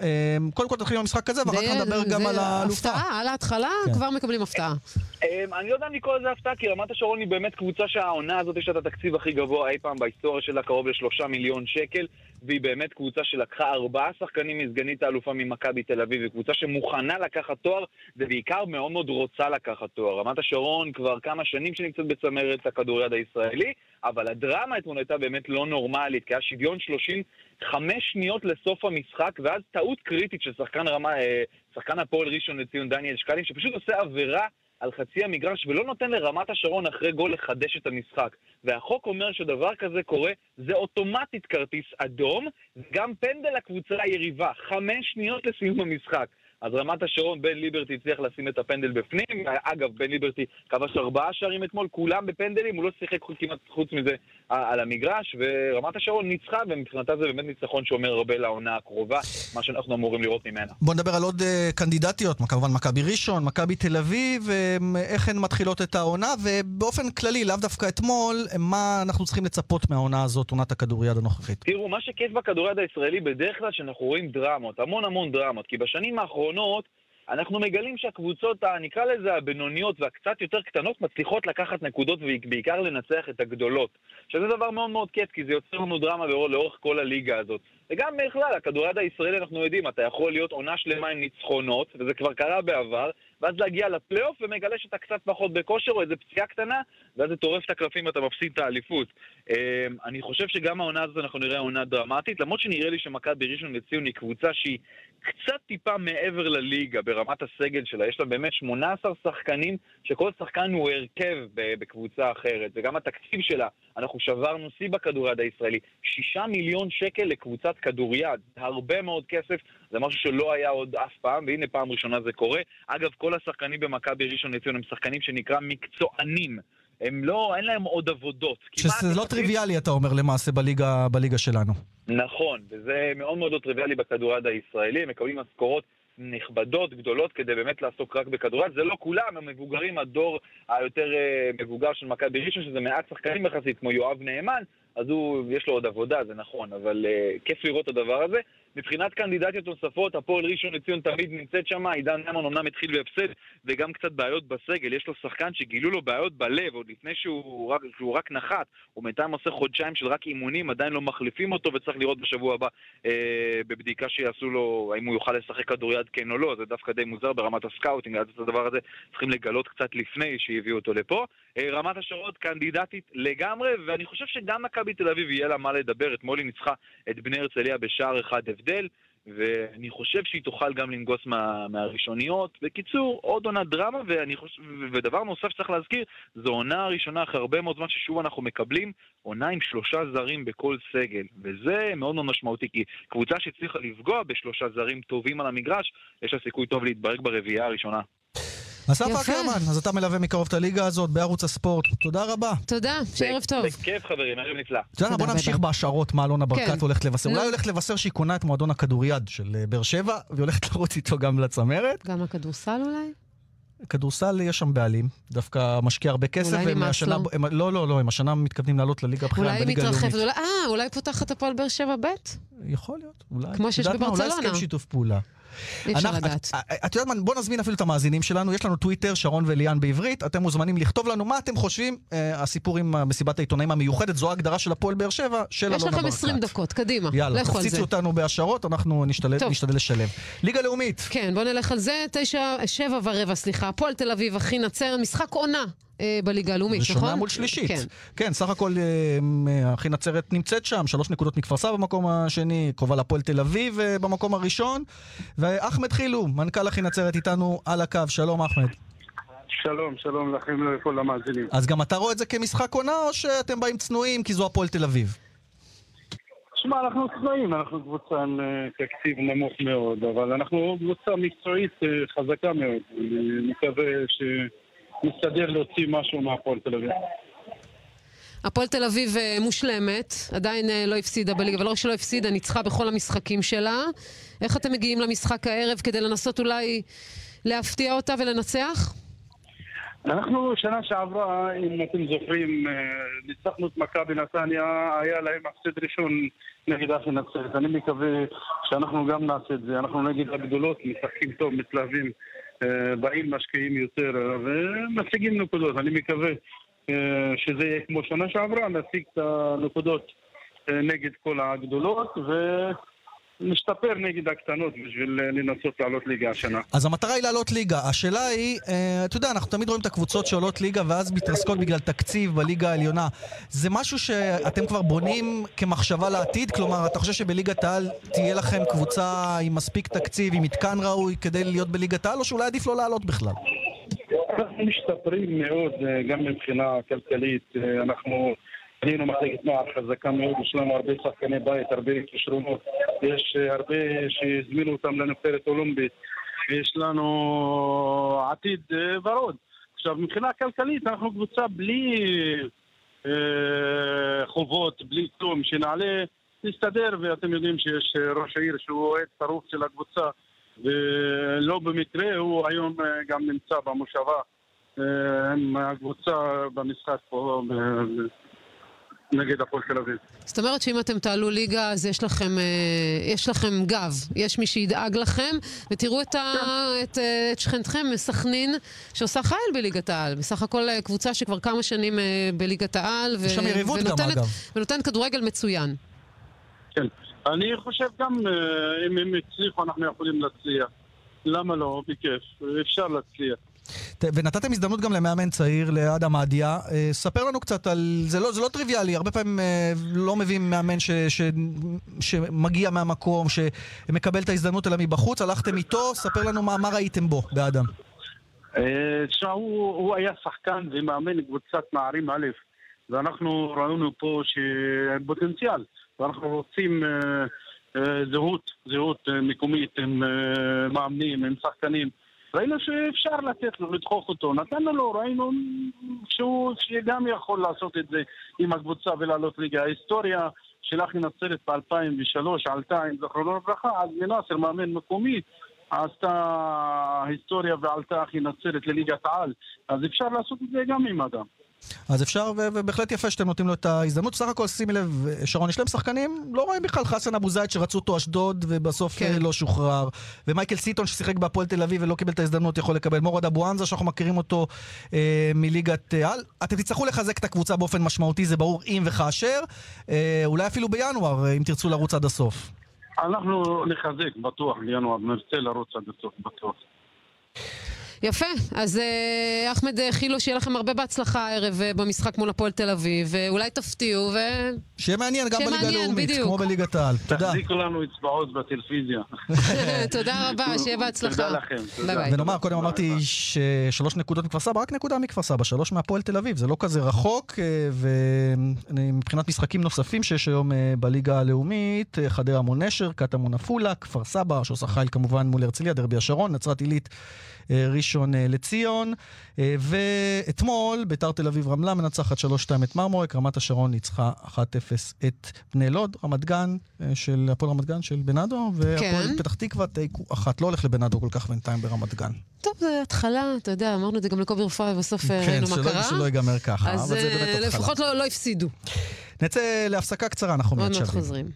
C: אה, קודם כל תתחיל עם המשחק הזה, ואחר כך נדבר גם על האלופה.
B: הפתעה, על ההתחלה
C: כן.
B: כבר מקבלים הפתעה.
M: אני לא יודע אם לקרוא לזה הפתעה, כי רמת השרון היא באמת קבוצה שהעונה הזאת יש לה את התקציב הכי גבוה אי פעם בהיסטוריה שלה, קרוב לשלושה מיליון שקל, והיא באמת קבוצה שלקחה ארבעה שחקנים מסגנית האלופה ממכבי תל אביב, וקבוצה שמוכנה לקחת תואר, ובעיקר מאוד מאוד רוצה לקחת תואר. רמת השרון כבר כמה שנים שנמצאת בצמרת הכדוריד הישראלי, אבל הדרמה אתמול הייתה באמת לא נורמלית, כי היה שוויון 35 שניות לסוף המשחק, ואז טעות קריטית של שחקן רמה, אה, שחקן הפועל ראשון לציון דניאל שקלים, שפשוט עושה עבירה על חצי המגרש ולא נותן לרמת השרון אחרי גול לחדש את המשחק. והחוק אומר שדבר כזה קורה, זה אוטומטית כרטיס אדום, וגם פנדל לקבוצה היריבה, חמש שניות לסיום המשחק. אז רמת השרון, בן ליברטי הצליח לשים את הפנדל בפנים. אגב, בן ליברטי כבש ארבעה שערים אתמול, כולם בפנדלים, הוא לא שיחק כמעט חוץ מזה אה, על המגרש, ורמת השרון ניצחה, ומבחינתה זה באמת ניצחון שאומר הרבה לעונה הקרובה, מה שאנחנו אמורים לראות ממנה.
C: בוא נדבר על עוד uh, קנדידטיות, כמובן מכבי ראשון, מכבי תל אביב, איך הן מתחילות את העונה, ובאופן כללי, לאו דווקא אתמול, מה אנחנו צריכים לצפות מהעונה הזאת, עונת הכדוריד הנוכחית.
M: תראו, מה שכיף בכדוריד הישראלי בדרך כלל שאנחנו רואים דרמות, המון המון דרמות, כי בשנים האחרונות אנחנו מגלים שהקבוצות, נקרא לזה הבינוניות והקצת יותר קטנות, מצליחות לקחת נקודות ובעיקר לנצח את הגדולות. שזה דבר מאוד מאוד כיף, כי זה יוצר לנו דרמה לאור- לאורך כל הליגה הזאת. וגם בכלל, הכדוריד הישראלי, אנחנו יודעים, אתה יכול להיות עונה שלמה עם ניצחונות, וזה כבר קרה בעבר, ואז להגיע לפלייאוף ומגלה שאתה קצת פחות בכושר או איזה פציעה קטנה, ואז זה טורף את הקלפים ואתה מפסיד את האליפות. אמ, אני חושב שגם העונה הזאת אנחנו נראה עונה דרמטית, למרות שנראה לי שמכבי ראשון לציון היא קבוצה שהיא קצת טיפה מעבר לליגה ברמת הסגל שלה. יש לה באמת 18 שחקנים, שכל שחקן הוא הרכב בקבוצה אחרת, וגם התקציב שלה, אנחנו שברנו שיא בכדוריד הישראלי, 6 מיליון שקל לקבוצת כדוריד, הרבה מאוד כסף, זה משהו שלא היה עוד אף פעם, והנה פעם ראשונה זה קורה. אגב, כל השחקנים במכבי ראשון לציון הם שחקנים שנקרא מקצוענים. הם לא, אין להם עוד עבודות.
C: שזה לא טריוויאלי, אתה אומר, למעשה, בליגה, בליגה שלנו.
M: נכון, וזה מאוד מאוד לא טריוויאלי בכדוריד הישראלי, הם מקבלים משכורות נכבדות, גדולות, כדי באמת לעסוק רק בכדוריד. זה לא כולם, המבוגרים, הדור היותר אה, מבוגר של מכבי ראשון, שזה מעט שחקנים יחסית, כמו יואב נאמן, אז הוא, יש לו עוד עבודה, זה נכון, אבל uh, כיף לראות את הדבר הזה. מבחינת קנדידטיות נוספות, הפועל ראשון לציון תמיד נמצאת שם, עידן נאמן אמנם התחיל בהפסד, וגם קצת בעיות בסגל. יש לו שחקן שגילו לו בעיות בלב, עוד לפני שהוא רק, שהוא רק נחת, הוא בינתיים עושה חודשיים של רק אימונים, עדיין לא מחליפים אותו, וצריך לראות בשבוע הבא אה, בבדיקה שיעשו לו, האם הוא יוכל לשחק כדוריד כן או לא, זה דווקא די מוזר ברמת הסקאוטינג, אז את הדבר הזה צריכים לגלות קצת לפני שהביאו אותו לפה. אה, רמת השרון קנדידטית לגמרי, ואני חושב שגם מכבי תל אביב יהיה לה מה לדבר. אתמול היא ניצחה את בני הרצליה בשער אחד הבדל. ואני חושב שהיא תוכל גם לנגוס מה, מהראשוניות. בקיצור, עוד עונת דרמה, ואני חושב, ודבר נוסף שצריך להזכיר, זו עונה הראשונה אחרי הרבה מאוד זמן ששוב אנחנו מקבלים עונה עם שלושה זרים בכל סגל, וזה מאוד מאוד משמעותי, כי קבוצה שהצליחה לפגוע בשלושה זרים טובים על המגרש, יש לה סיכוי טוב להתברג ברביעייה הראשונה.
C: אסף אקרמן, אז אתה מלווה מקרוב את הליגה הזאת בערוץ הספורט. תודה רבה.
B: תודה, שערב טוב.
M: בכיף חברים, ערב נפלא.
C: אתה יודע, בוא נמשיך בהשערות מה אלונה ברקת
B: כן.
C: הולכת לבשר. אולי הולכת לבשר שהיא קונה את מועדון הכדוריד של אה, באר שבע, והיא הולכת לרוץ איתו גם לצמרת.
B: גם הכדורסל אולי?
C: כדורסל יש שם בעלים, דווקא משקיע הרבה כסף.
B: אולי נמאס לו.
C: הם- לא, לא, לא, הם השנה מתכוונים לעלות לליגה הבכירה, בליגה
B: מתרחבת,
C: הלאומית.
B: אולי- אה, אולי פותחת הפועל באר שבע ב'?
C: יכול להיות, אולי.
B: כמו שיש
C: מה? אולי
B: בברצלונה.
C: הסכם שיתוף פעולה.
B: אי אפשר לדעת.
C: את- את יודעת מה, בוא נזמין אפילו את המאזינים שלנו, יש לנו טוויטר, שרון וליאן בעברית, אתם מוזמנים לכתוב לנו מה אתם חושבים, אה, הסיפור עם מסיבת העיתונאים המיוחדת, זו ההגדרה של הפועל באר שבע, של אלונה
B: יש
C: ברקת.
B: לכם 20 דקות, קדימה.
C: יאללה,
B: לכו על זה.
C: תפציצו אותנו בהשערות, אנחנו נשתדל. נשתדל לשלב. ליגה לאומית.
B: כן, בוא נלך על זה. תשע, שבע ורבע, סליחה. הפועל תל אביב, אחי נצרת, משחק עונה אה, בליגה הלאומית, נכון?
C: ראשונה מול שלישית.
B: כן.
C: כן, סך הכל אה, אחי נצרת נמצאת שם, שלוש נקודות מכפר סבא במקום השני, קרובה להפועל תל אביב אה, במקום הראשון. ואחמד חילו, מנכ"ל אחי נצרת איתנו על הקו, שלום אחמד.
N: שלום, שלום לכם ולכל המאזינים.
C: אז גם אתה רואה את זה כמשחק עונה, או שאתם באים צנועים כי זו הפועל תל אביב?
N: שמע, אנחנו צבעים, אנחנו קבוצה עם אה, תקציב נמוך מאוד, אבל אנחנו קבוצה מקצועית אה, חזקה מאוד. אני מקווה שנסתדר להוציא משהו מהפועל תל אביב.
B: הפועל תל אביב אה, מושלמת, עדיין אה, לא הפסידה בליגה, אבל לא רק שלא הפסידה, ניצחה בכל המשחקים שלה. איך אתם מגיעים למשחק הערב כדי לנסות אולי להפתיע אותה ולנצח?
N: אנחנו שנה שעברה, אם אתם זוכרים, אה, ניצחנו את מכבי נתניה, היה להם הפסד ראשון נגד אחי נצרת. אני מקווה שאנחנו גם נעשה את זה. אנחנו נגד הגדולות, משחקים טוב, מתלהבים, באים, משקיעים יותר אה, ומשיגים נקודות. אני מקווה אה, שזה יהיה כמו שנה שעברה, נשיג את הנקודות אה, נגד כל הגדולות ונשתפר נגד הקטנות בשביל אה, לנסות לעלות ליגה השנה.
C: אז המטרה היא לעלות ליגה. השאלה היא, אה, אתה יודע, אנחנו תמיד רואים את הקבוצות שעולות ליגה ואז מתרסקות בגלל תקציב בליגה העליונה. זה משהו שאתם כבר בונים כמחשבה לעתיד? כלומר, אתה חושב שבליגת העל תהיה לכם קבוצה עם מספיק תקציב, עם מתקן ראוי כדי להיות בליגת העל, או שאולי עדיף לא לעלות בכלל?
N: אנחנו משתפרים מאוד, אה, גם מבחינה כלכלית. אנחנו בנינו מחלקת נוער חזקה מאוד, יש לנו הרבה שחקני בית, הרבה כישרונות. יש אה, הרבה שהזמינו אותם לנבחרת אולמבית. יש לנו עתיד אה, ורוד. עכשיו, מבחינה כלכלית אנחנו קבוצה בלי אה, חובות, בלי כלום. שנעלה, נסתדר, ואתם יודעים שיש אה, ראש העיר שהוא אוהד שרוף של הקבוצה. ולא במקרה, הוא היום גם נמצא במושבה אה, עם הקבוצה במשחק פה נגד הפועל תל אביב.
B: זאת אומרת שאם אתם תעלו ליגה, אז יש לכם, אה, יש לכם גב, יש מי שידאג לכם, ותראו את, ה, את, אה, את שכנתכם מסכנין, שעושה חייל בליגת העל. בסך הכל אה, קבוצה שכבר כמה שנים אה, בליגת העל, ו-
N: יריבות גם,
B: ונותנת. ונותנת כדורגל מצוין.
N: כן. אני חושב גם אה, אם הם הצליחו אנחנו יכולים להצליח. למה לא? בכיף. אפשר להצליח.
C: ונתתם הזדמנות גם למאמן צעיר, לאדם עדיה. אה, ספר לנו קצת על... זה לא, זה לא טריוויאלי, הרבה פעמים אה, לא מביאים מאמן ש, ש, שמגיע מהמקום, שמקבל את ההזדמנות אלא מבחוץ. הלכתם איתו, ספר לנו מה, מה ראיתם בו, באדם.
N: אה, תשמע, הוא, הוא היה שחקן ומאמן קבוצת נערים א', ואנחנו ראינו פה שפוטנציאל, ואנחנו רוצים אה, אה, זהות, זהות מקומית עם אה, מאמנים, עם שחקנים. ראינו שאפשר לתת לו, לדחוף אותו, נתנו לו, ראינו שהוא שגם יכול לעשות את זה עם הקבוצה ולעלות ליגה. ההיסטוריה של אחי נצרת ב-2003 עלתה, עם זכרונו לברכה, אז מנאסר, מאמן מקומי, עשתה היסטוריה ועלתה אחי נצרת לליגת העל, אז אפשר לעשות את זה גם עם אדם.
C: אז אפשר, ו- ובהחלט יפה שאתם נותנים לו את ההזדמנות. סך הכל, שימי לב, שרון, יש להם שחקנים, לא רואים בכלל חסן אבו זייד שרצו אותו אשדוד, ובסוף
B: כן.
C: כן. לא שוחרר. ומייקל סיטון ששיחק בהפועל תל אביב ולא קיבל את ההזדמנות, יכול לקבל. מורד אבואנזה, שאנחנו מכירים אותו אה, מליגת אה, על. אתם תצטרכו לחזק את הקבוצה באופן משמעותי, זה ברור, אם וכאשר. אה, אולי אפילו בינואר, אה, אם תרצו לרוץ עד הסוף.
N: אנחנו נחזק, בטוח, בינואר, נרצה לרוץ עד הסוף, בטוח.
B: יפה, אז אה, אחמד אה, חילו, שיהיה לכם הרבה בהצלחה הערב אה, במשחק מול הפועל תל אביב, ואולי תפתיעו, ו...
C: שיהיה מעניין גם בליגה הלאומית. כמו בליגת העל. תודה.
N: תחזיקו לנו אצבעות בטלוויזיה.
B: תודה רבה, שיהיה בהצלחה.
N: תודה לכם.
B: ביי ביי.
C: ונאמר, קודם אמרתי ששלוש נקודות מכפר סבא, רק נקודה מכפר סבא, שלוש מהפועל תל אביב, זה לא כזה רחוק, אה, ומבחינת משחקים נוספים שיש היום אה, בליגה הלאומית, אה, חדרה מול נשר, קטמון עפולה, כפר סבא, שעושה חייל כמובן מול הרצליה, דרבי השרון, נצרת עילית, אה, ראשון אה, לציון, אה, ואתמול ביתר תל אביב רמלה מנצחת 3-2 את מרמורק, רמת השרון ניצחה 1-0 את בני לוד, רמת גן אה, של הפועל רמת גן של בנאדו, והפועל
B: כן.
C: פתח תקווה תיקו אחת, לא הולך לבנאדו כל כך בינתיים ברמת גן.
B: טוב, זה התחלה, אתה יודע, אמרנו את זה גם לקובי רפואה, ובסוף אה,
C: כן,
B: ראינו מה קרה.
C: שלא ייגמר ככה,
B: אז
C: אבל זה
B: אה,
C: באמת התחלה.
B: לפחות לא לא הפסידו.
C: נצא להפסקה קצרה, אנחנו
B: עוד
C: מיד
B: מעט
C: שבים.
B: חוזרים.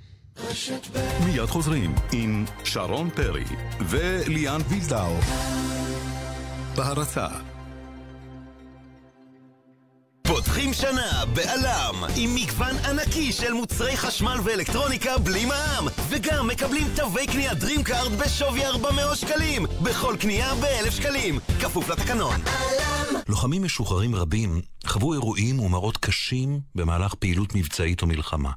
F: מיד חוזרים עם שרון פרי וליאן וילדאו. בהרצה
O: פותחים שנה בעלם עם מגוון ענקי של מוצרי חשמל ואלקטרוניקה בלי מע"מ וגם מקבלים תווי קנייה DreamCard בשווי 400 שקלים בכל קנייה ב-1,000 שקלים כפוף לתקנון
F: לוחמים משוחררים רבים חוו אירועים ומראות קשים במהלך פעילות מבצעית או מלחמה.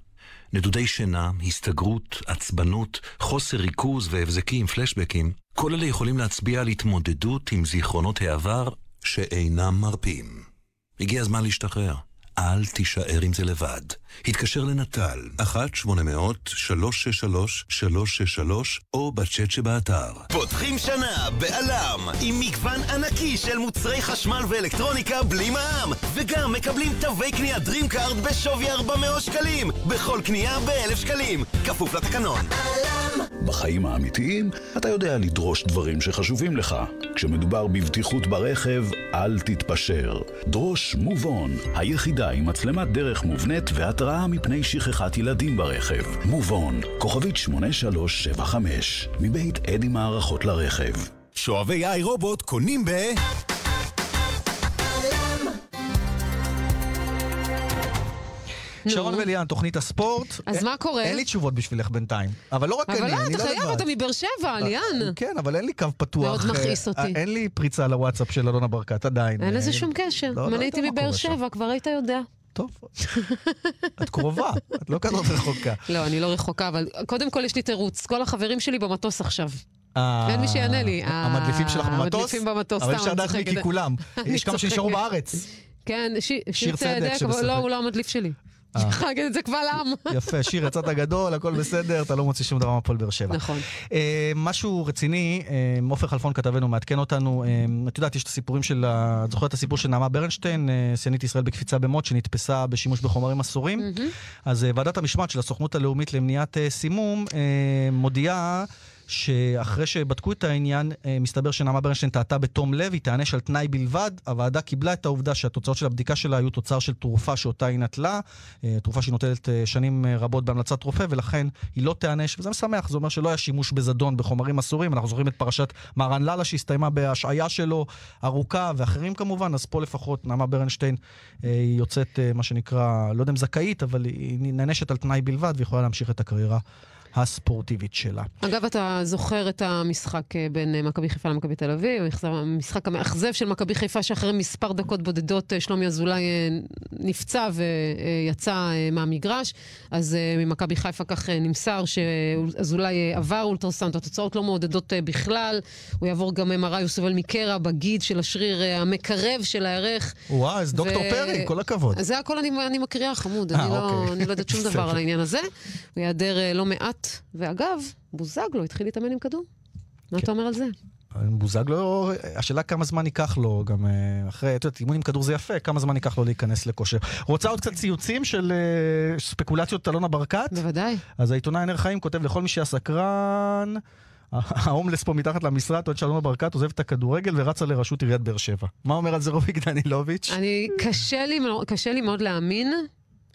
F: נדודי שינה, הסתגרות, עצבנות, חוסר ריכוז והבזקים, פלשבקים, כל אלה יכולים להצביע על התמודדות עם זיכרונות העבר שאינם מרפים. הגיע הזמן להשתחרר. אל תישאר עם זה לבד. התקשר לנט"ל, 1-800-363-363 או בצ'אט שבאתר.
O: פותחים שנה בעלם עם מגוון ענקי של מוצרי חשמל ואלקטרוניקה בלי מע"מ וגם מקבלים תווי קנייה DreamCard בשווי 400 שקלים בכל קנייה ב-1,000 שקלים כפוף לתקנון
F: בחיים האמיתיים אתה יודע לדרוש דברים שחשובים לך. כשמדובר בבטיחות ברכב, אל תתפשר. דרוש מובון, היחידה עם מצלמת דרך מובנית והתראה מפני שכחת ילדים ברכב. מובון, כוכבית 8375, מבית אדי מערכות לרכב.
O: שואבי איי רובוט קונים ב...
C: שרון וליאן, תוכנית הספורט.
B: אז
C: אין-
B: מה קורה?
C: אין לי תשובות בשבילך בינתיים. אבל לא רק
B: אבל
C: אני,
B: לא,
C: אני
B: אתה
C: לא
B: חייב,
C: לבד.
B: אתה מבאר שבע, ליאן.
C: כן, אבל אין לי קו פתוח.
B: מאוד מכעיס
C: אה,
B: אותי.
C: אין לי פריצה לוואטסאפ של אלונה ברקת עדיין.
B: אין לזה
C: אה,
B: שום קשר.
C: לא,
B: אם
C: לא
B: אני הייתי מבאר. שבע, כבר היית יודע.
C: טוב. את קרובה, את לא כזאת רחוקה.
B: לא, אני לא רחוקה, אבל קודם כל יש לי תירוץ. כל החברים שלי במטוס עכשיו.
C: אה,
B: ואין מי שיענה לי.
C: המדליפים שלך במטוס?
B: המדליפים במטוס,
C: אבל
B: סתם,
C: אפשר
B: אני
C: לדעת מי. כי כולם.
B: אני
C: יש כמה שנשארו. בארץ.
B: כן,
C: שיר צדק
B: אבל. לא, הוא לא המדליף שלי.
C: אה.
B: להגיד את זה קבל עם.
C: יפה, שיר יצאת גדול, הכל בסדר, אתה לא מוציא שום דבר מהפועל באר שבע.
B: נכון.
C: אה, משהו רציני, אה, עופר חלפון כתבנו מעדכן אותנו, את יודעת, יש את הסיפורים של, את זוכרת את הסיפור של נעמה ברנשטיין, שיאנית ישראל בקפיצה במוט, שנתפסה בשימוש בחומרים אסורים? אז ועדת המשמעת של הסוכנות הלאומית למניעת סימום מודיעה שאחרי שבדקו את העניין, אה, מסתבר שנעמה ברנשטיין טעתה בתום לב, היא תיענש על תנאי בלבד. הוועדה קיבלה את העובדה שהתוצאות של הבדיקה שלה היו תוצר של תרופה שאותה היא נטלה, אה, תרופה שהיא נוטלת אה, שנים רבות בהמלצת רופא, ולכן היא לא תיענש, וזה משמח, זה אומר שלא היה שימוש בזדון בחומרים אסורים. אנחנו זוכרים את פרשת מהרן לאללה שהסתיימה בהשעיה שלו, ארוכה, ואחרים כמובן, אז פה לפחות נעמה ברנשטיין היא יוצאת, מה שנקרא, לא יודע אם זכאית, אבל היא נענשת על תנאי בלבד, ויכולה להמשיך את הקריירה הספורטיבית שלה.
B: אגב, אתה זוכר את המשחק אה, בין אה, מכבי חיפה למכבי תל אביב, המשחק המאכזב של מכבי חיפה, שאחרי מספר דקות בודדות אה, שלומי אזולאי נפצע ויצא מהמגרש. אז ממכבי חיפה כך נמסר שאזולאי עבר אולטרסאונד, התוצאות לא מעודדות בכלל. הוא יעבור גם MRI, הוא סובל מקרע בגיד של השריר המקרב של הירך.
C: וואו, אז דוקטור
B: ו-
C: פרי, כל הכבוד.
B: זה הכל אני, אני מקריאה, חמוד.
C: אה,
B: אני, לא,
C: אוקיי.
B: אני לא יודעת שום דבר. על העניין הזה. הוא ייעדר לא מעט. ואגב, בוזגלו התחיל להתאמן עם כדור. מה אתה אומר על זה?
C: בוזגלו, השאלה כמה זמן ייקח לו, גם אה, אחרי, את יודעת, אימון עם כדור זה יפה, כמה זמן ייקח לו להיכנס לכושר. רוצה עוד קצת ציוצים של אה, ספקולציות אלונה ברקת?
B: בוודאי.
C: אז העיתונאי נר חיים כותב לכל מי שהיה סקרן, ההומלס פה מתחת למשרד, טוען שאלונה ברקת עוזב את הכדורגל ורצה לראשות עיריית באר שבע. מה אומר על זה רוביק דנילוביץ'?
B: אני, קשה לי מאוד להאמין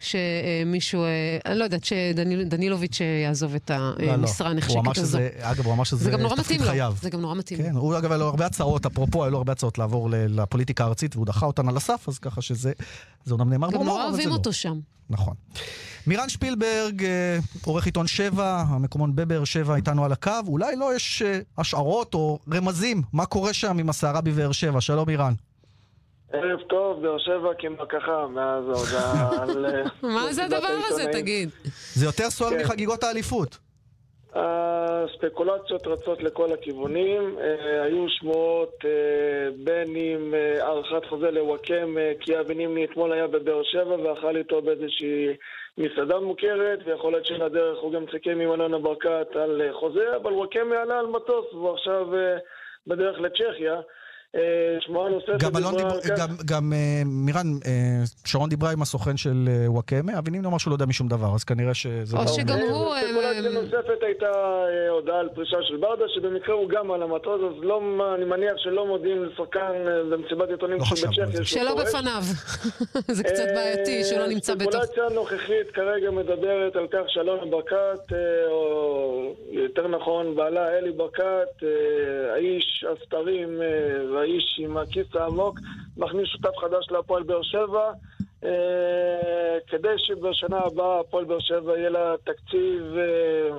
B: שמישהו, אה, אני לא יודעת, שדנילוביץ' יעזוב את
C: לא, לא.
B: המשרה
C: הוא
B: הנחשקת הזו.
C: אגב, הוא אמר שזה
B: גם
C: תפקיד. חייו.
B: זה גם נורא מתאים לו.
C: כן, הוא אגב, היה לו הרבה הצעות, אפרופו, היו לו הרבה הצעות לעבור לפוליטיקה הארצית, והוא דחה אותן על הסף, אז ככה שזה, זה אומנם נאמר
B: גם
C: בהומור, אבל זה
B: אוהבים
C: לא.
B: אותו שם.
C: נכון. מירן שפילברג, אה, עורך עיתון שבע, המקומון בבאר שבע איתנו על הקו. אולי לא יש אה, השערות או רמזים מה קורה שם עם הסערה בבאר שבע. שלום מירן.
P: ערב טוב, באר שבע כמרקחה מאז ההודעה על... אה,
B: מה זה הדבר הזה. תגיד?
C: זה יותר סוער
P: כן.
C: מחגיגות האליפות.
P: הספקולציות רצות לכל הכיוונים. אה, היו שמועות אה, בין אם אה, הארכת חוזה לוואקמה, כי אבי נימני אתמול היה בבאר שבע ואכל איתו באיזושהי מסעדה מוכרת, ויכול להיות שלדרך הוא גם סיכם עם אלונה ברקת על אה, חוזה, אבל וואקמה עלה על מטוס והוא עכשיו אה, בדרך לצ'כיה. אה, שמועה נוספת
C: גם אלון
P: דיברה
C: דיבר,
P: על כך-
C: גם, גם אה, מירן, אה, שרון דיברה עם הסוכן של וואקמה, אבי נימני אמר שהוא לא יודע משום דבר, אז כנראה שזה...
B: או
C: לא-
B: שגם הוא...
P: ספקולציה נוספת הייתה הודעה על פרישה של ברדה, שבמקרה הוא גם על המטוס, אז לא, אני מניח שלא מודיעים לשחקן במסיבת עיתונים
C: לא
P: של
C: חשבנו
P: בית
C: על זה.
P: צ'כיה שהוא
B: שלא. בפניו. זה קצת בעייתי שהוא לא נמצא בתוך...
P: הספקולציה הנוכחית כרגע מדברת על כך שאלונה ברקת, או יותר נכון בעלה אלי ברקת, האיש הסתרים אה, והאיש עם הכיס העמוק, מכניס שותף חדש להפועל באר שבע. אה, כדי שבשנה הבאה הפועל באר שבע יהיה לה תקציב אה,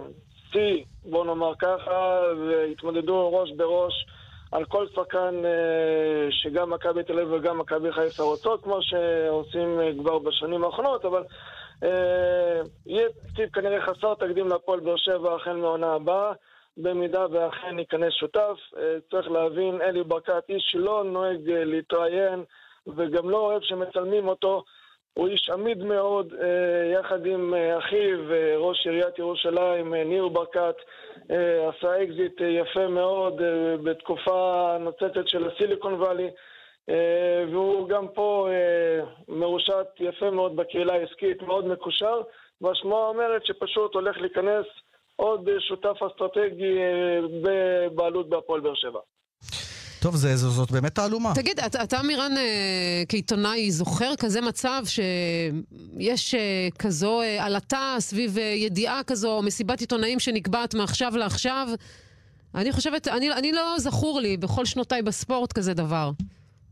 P: שיא, בוא נאמר ככה, ויתמודדו ראש בראש על כל שחקן אה, שגם מכבי תל אביב וגם מכבי חיפה רוצות, כמו שעושים אה, כבר בשנים האחרונות, אבל אה, יהיה תקציב כנראה חסר תקדים להפועל באר שבע החל מהעונה הבאה. במידה ואכן ייכנס שותף, אה, צריך להבין, אלי ברקת איש שלא נוהג אה, להתראיין וגם לא אוהב שמצלמים אותו. הוא איש עמיד מאוד, אה, יחד עם אחיו, ראש עיריית ירושלים, ניר ברקת, עשה אקזיט יפה מאוד בתקופה נוצצת של הסיליקון ואלי, והוא גם פה מרושת יפה מאוד בקהילה העסקית, מאוד מקושר, והשמועה אומרת שפשוט הולך להיכנס עוד אה, שותף אסטרטגי אה, בבעלות בהפועל באר שבע.
C: טוב, זה, זו- זאת באמת תעלומה.
B: תגיד, אתה, אתה מירן, אה, כעיתונאי, זוכר כזה מצב שיש אה, כזו אה, עלטה סביב אה, ידיעה כזו, או מסיבת עיתונאים שנקבעת מעכשיו לעכשיו? אני חושבת, אני, אני לא זכור לי בכל שנותיי בספורט כזה דבר.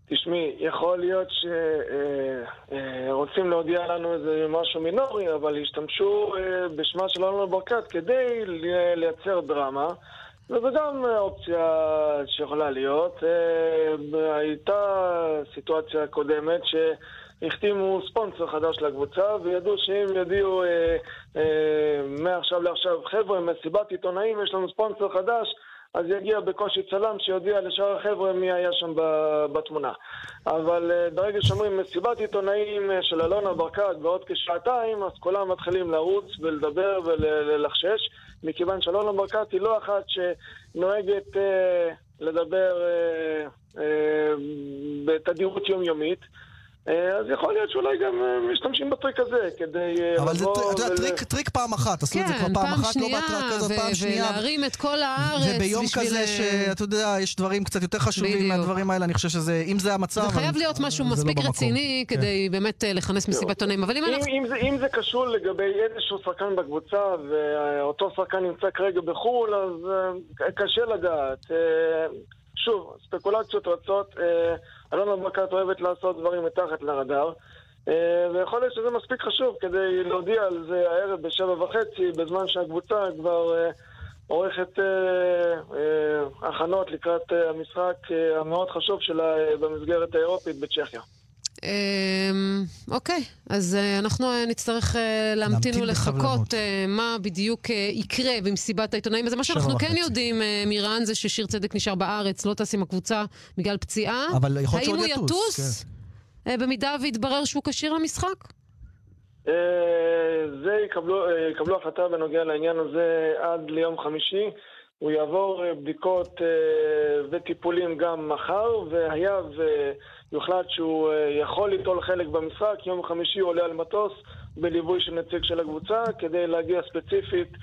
P: תשמעי, יכול להיות שרוצים להודיע לנו איזה משהו מינורי, אבל השתמשו אה, בשמה של אלונה ברקת כדי לייצר דרמה, וזו גם אה, אופציה שיכולה להיות. אה, הייתה סיטואציה קודמת שהחתימו ספונסר חדש לקבוצה, וידעו שאם יודיעו אה, אה, מעכשיו לעכשיו, חבר'ה, מסיבת עיתונאים, יש לנו ספונסר חדש, אז יגיע בקושי צלם שיודיע לשאר החבר'ה מי היה שם בתמונה. אבל אה, ברגע שאומרים מסיבת עיתונאים אה, של אלונה ברקת בעוד כשעתיים, אז כולם מתחילים לרוץ ולדבר וללחשש, מכיוון שאלונה ברקת היא לא אחת שנוהגת אה, לדבר אה, אה, בתדירות יומיומית. אה, אז יכול להיות שאולי גם אה, משתמשים בטריק הזה כדי אה,
C: אבל זה, אתה יודע, טריק, טריק פעם אחת, עשו את זה
B: כן,
C: כבר פעם
B: פעם
C: אחת, לא
B: שנייה,
C: בהתראה כזאת, פעם שנייה.
B: ולהרים את כל הארץ
C: וביום
B: בשביל,
C: כזה
B: אה,
C: שאתה יודע, יש דברים קצת יותר חשובים
B: בדיוק.
C: מהדברים האלה, אני חושב שזה, אם זה המצב...
B: זה חייב להיות משהו
C: לא
B: מספיק. רציני
C: כן.
B: כדי באמת לכנס מסיבת עיתונאים. אבל אם
P: אם,
B: אנחנו...
P: אם, זה, אם זה קשור לגבי איזשהו שחקן בקבוצה ואותו שחקן נמצא כרגע בחו"ל, אז קשה לדעת. שוב, ספקולציות רצות. אלונה ברקת אוהבת לעשות דברים מתחת לרדאר. Uh, ויכול להיות שזה מספיק חשוב כדי להודיע על זה הערב בשבע וחצי, בזמן שהקבוצה כבר uh, עורכת uh, הכנות לקראת המשחק המאוד חשוב שלה במסגרת האירופית בצ'כיה.
B: אמ, אוקיי, אז אה, אנחנו אה, נצטרך אה, להמתין ולחכות מה בדיוק יקרה במסיבת העיתונאים. אז מה שאנחנו כן. יודעים, מירן, זה ששיר צדק נשאר בארץ, לא טס עם הקבוצה בגלל פציעה.
C: אבל יכול להיות
B: האם
C: שעוד
B: הוא
C: יטוס,
B: יטוס? אה, במידה ויתברר שהוא כשיר למשחק?
P: זה יקבלו, החלטה בנוגע לעניין הזה עד ליום חמישי. הוא יעבור בדיקות וטיפולים גם מחר, והיה ויוחלט שהוא אה, יכול ליטול חלק במשחק, יום חמישי הוא עולה על מטוס בליווי של נציג של הקבוצה, כדי להגיע ספציפית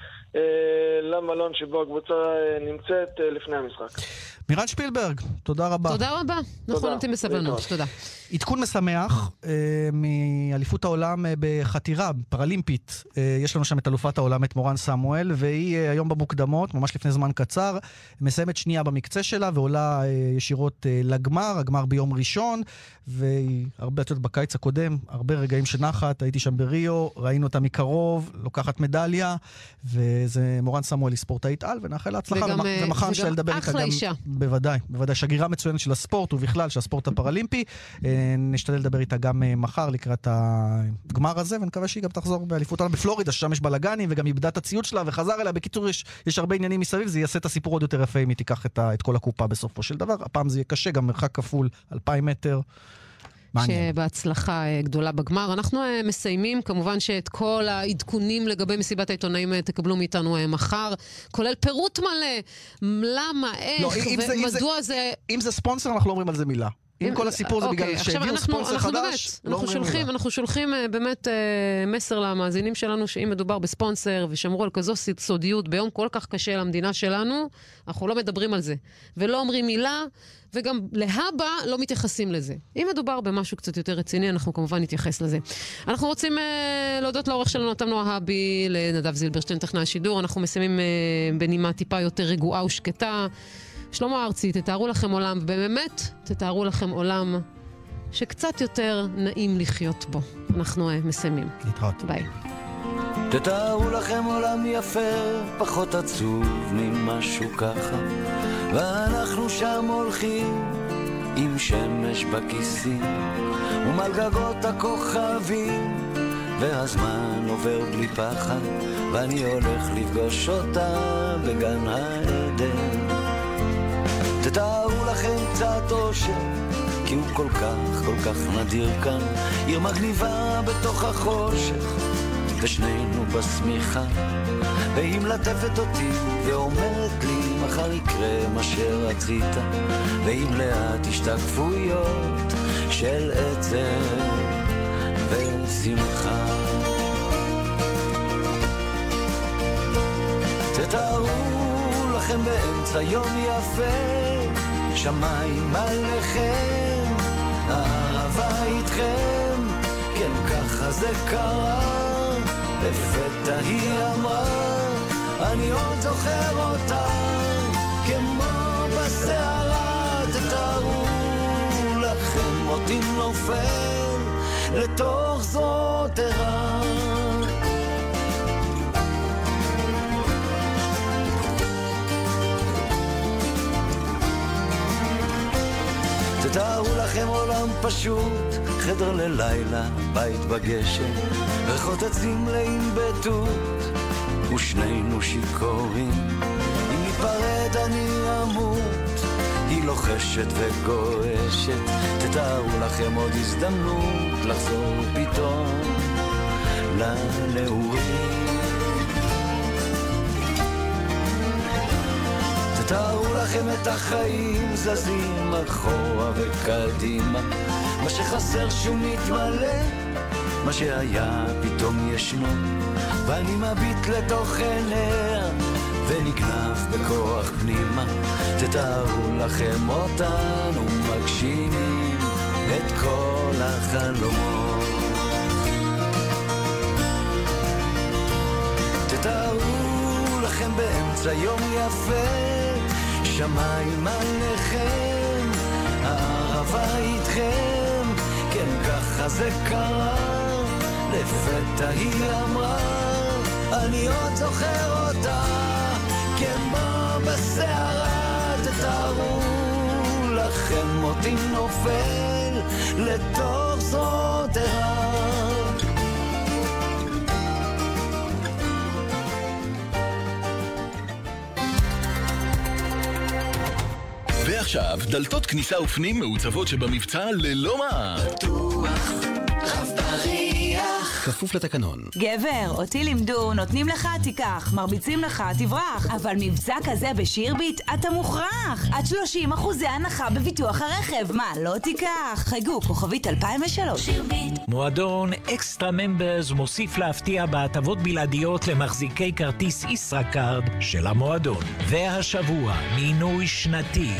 P: למלון שבו הקבוצה אה, נמצאת אה, לפני המשחק.
C: מירן שפילברג, תודה רבה.
B: תודה רבה. אנחנו נמתין בסבלנות. תודה.
C: עדכון משמח אה, מאליפות העולם אה, בחתירה, פרלימפית. אה, יש לנו שם את אלופת העולם, את מורן סמואל, והיא אה, היום במוקדמות, ממש לפני זמן קצר, מסיימת שנייה במקצה שלה ועולה אה, ישירות אה, לגמר, הגמר ביום ראשון, והיא הרבה, את יודעת, בקיץ הקודם, הרבה רגעים של נחת, הייתי שם בריו, ראינו אותה מקרוב, לוקחת מדליה, וזה מורן סמואל היא ספורטאית על, ונאחל לה הצלחה,
B: וגם, אה,
C: ומחר נשתדל לדבר איתה
B: אחלה
C: גם...
B: אישה.
C: בוודאי, בוודאי. שגרירה מצוינת של הספורט ובכלל של הספורט הפראלימפי. אה, נשתדל לדבר איתה גם אה, מחר לקראת הגמר הזה, ונקווה שהיא גם תחזור באליפות העולם בפלורידה, ששם יש בלאגנים, וגם איבדה את הציוד שלה וחזר אליה. בקיצור, יש, יש הרבה עניינים מסביב, זה יעשה את הסיפור עוד יותר יפה אם היא תיקח את, ה, את כל הקופה בסופו של דבר. הפעם זה יהיה קשה, גם מרחק כפול, אלפיים מטר. מעניין.
B: שבהצלחה אה, גדולה בגמר. אנחנו אה, מסיימים, כמובן שאת כל העדכונים לגבי מסיבת העיתונאים אה, תקבלו מאיתנו מחר, כולל פירוט מלא, למה, איך,
C: לא, אם זה-
B: ומדוע זה...
C: אם זה ספונסר, אנחנו לא אומרים על זה מילה. אם כל הסיפור זה
B: אוקיי,
C: בגלל
B: עכשיו
C: שהביאו ספונסר חדש, לא
B: אנחנו
C: אומרים מילה.
B: אנחנו שולחים אה, באמת אה, מסר למאזינים שלנו, שאם מדובר בספונסר ושמרו על כזו סודיות ביום כל כך קשה למדינה שלנו, אנחנו לא מדברים על זה. ולא אומרים מילה, וגם להבא לא מתייחסים לזה. אם מדובר במשהו קצת יותר רציני, אנחנו כמובן נתייחס לזה. אנחנו רוצים אה, להודות לעורך שלנו, נתן נוהבי, לנדב זילברשטיין, טכנאי השידור. אנחנו מסיימים אה, בנימה טיפה יותר רגועה ושקטה. שלמה ארצי, תתארו לכם עולם, ובאמת, תתארו לכם עולם שקצת יותר נעים לחיות בו. אנחנו uh, מסיימים.
C: להתראות.
B: ביי.
Q: תתארו לכם עולם יפה, פחות עצוב ממשהו ככה, ואנחנו שם הולכים עם שמש בכיסים, ומעל גגות הכוכבים, והזמן עובר בלי פחד, ואני הולך לפגוש אותה בגן העדן. תתארו לכם קצת אושר, כי הוא כל כך, כל כך נדיר כאן, עיר מגניבה בתוך החושך. ושנינו בשמיכה, והיא מלטפת אותי ואומרת לי מחר יקרה מה שרצית, ועם לאט השתקפויות של עצב ושמחה. תתארו לכם באמצע יום יפה, שמיים עליכם, אהבה איתכם, כן ככה זה קרה. לפתע היא אמרה, אני עוד זוכר אותה, כמו בסערה, תתארו לכם אותי נופל לתוך זאת ערה. תתארו לכם עולם פשוט, חדר ללילה, בית בגשם, ריחות עצים מלאים בתות, ושנינו שיכורים. אם ניפרד אני אמות, היא לוחשת וגועשת, תתארו לכם עוד הזדמנות לחזור פתאום לנעורים. תתארו לכם את החיים זזים אחורה וקדימה. מה שחסר שהוא מתמלא מה שהיה פתאום ישנו. ואני מביט לתוך עיניה ונגנב בכוח פנימה. תתארו לכם אותנו מגשימים את כל החלומות. תתארו לכם באמצע יום יפה שמיים עליכם, הערבה איתכם, כן ככה זה קרה, לפתע היא אמרה, אני עוד זוכר אותה, כמו בסערה, תתארו לכם אותי נופל לתוך ערה.
F: ועכשיו, דלתות כניסה ופנים מעוצבות שבמבצע ללא מע"מ.
O: בטוח, רב בריח כפוף לתקנון.
H: גבר, אותי לימדו, נותנים לך, תיקח, מרביצים לך, תברח. אבל מבצע כזה בשירביט, אתה מוכרח. עד 30 אחוזי הנחה בביטוח הרכב. מה, לא תיקח? חייגו, כוכבית 2003. שירביט.
R: מועדון אקסטרה ממברס מוסיף להפתיע בהטבות בלעדיות למחזיקי כרטיס ישראכרט של המועדון. והשבוע, מינוי שנתי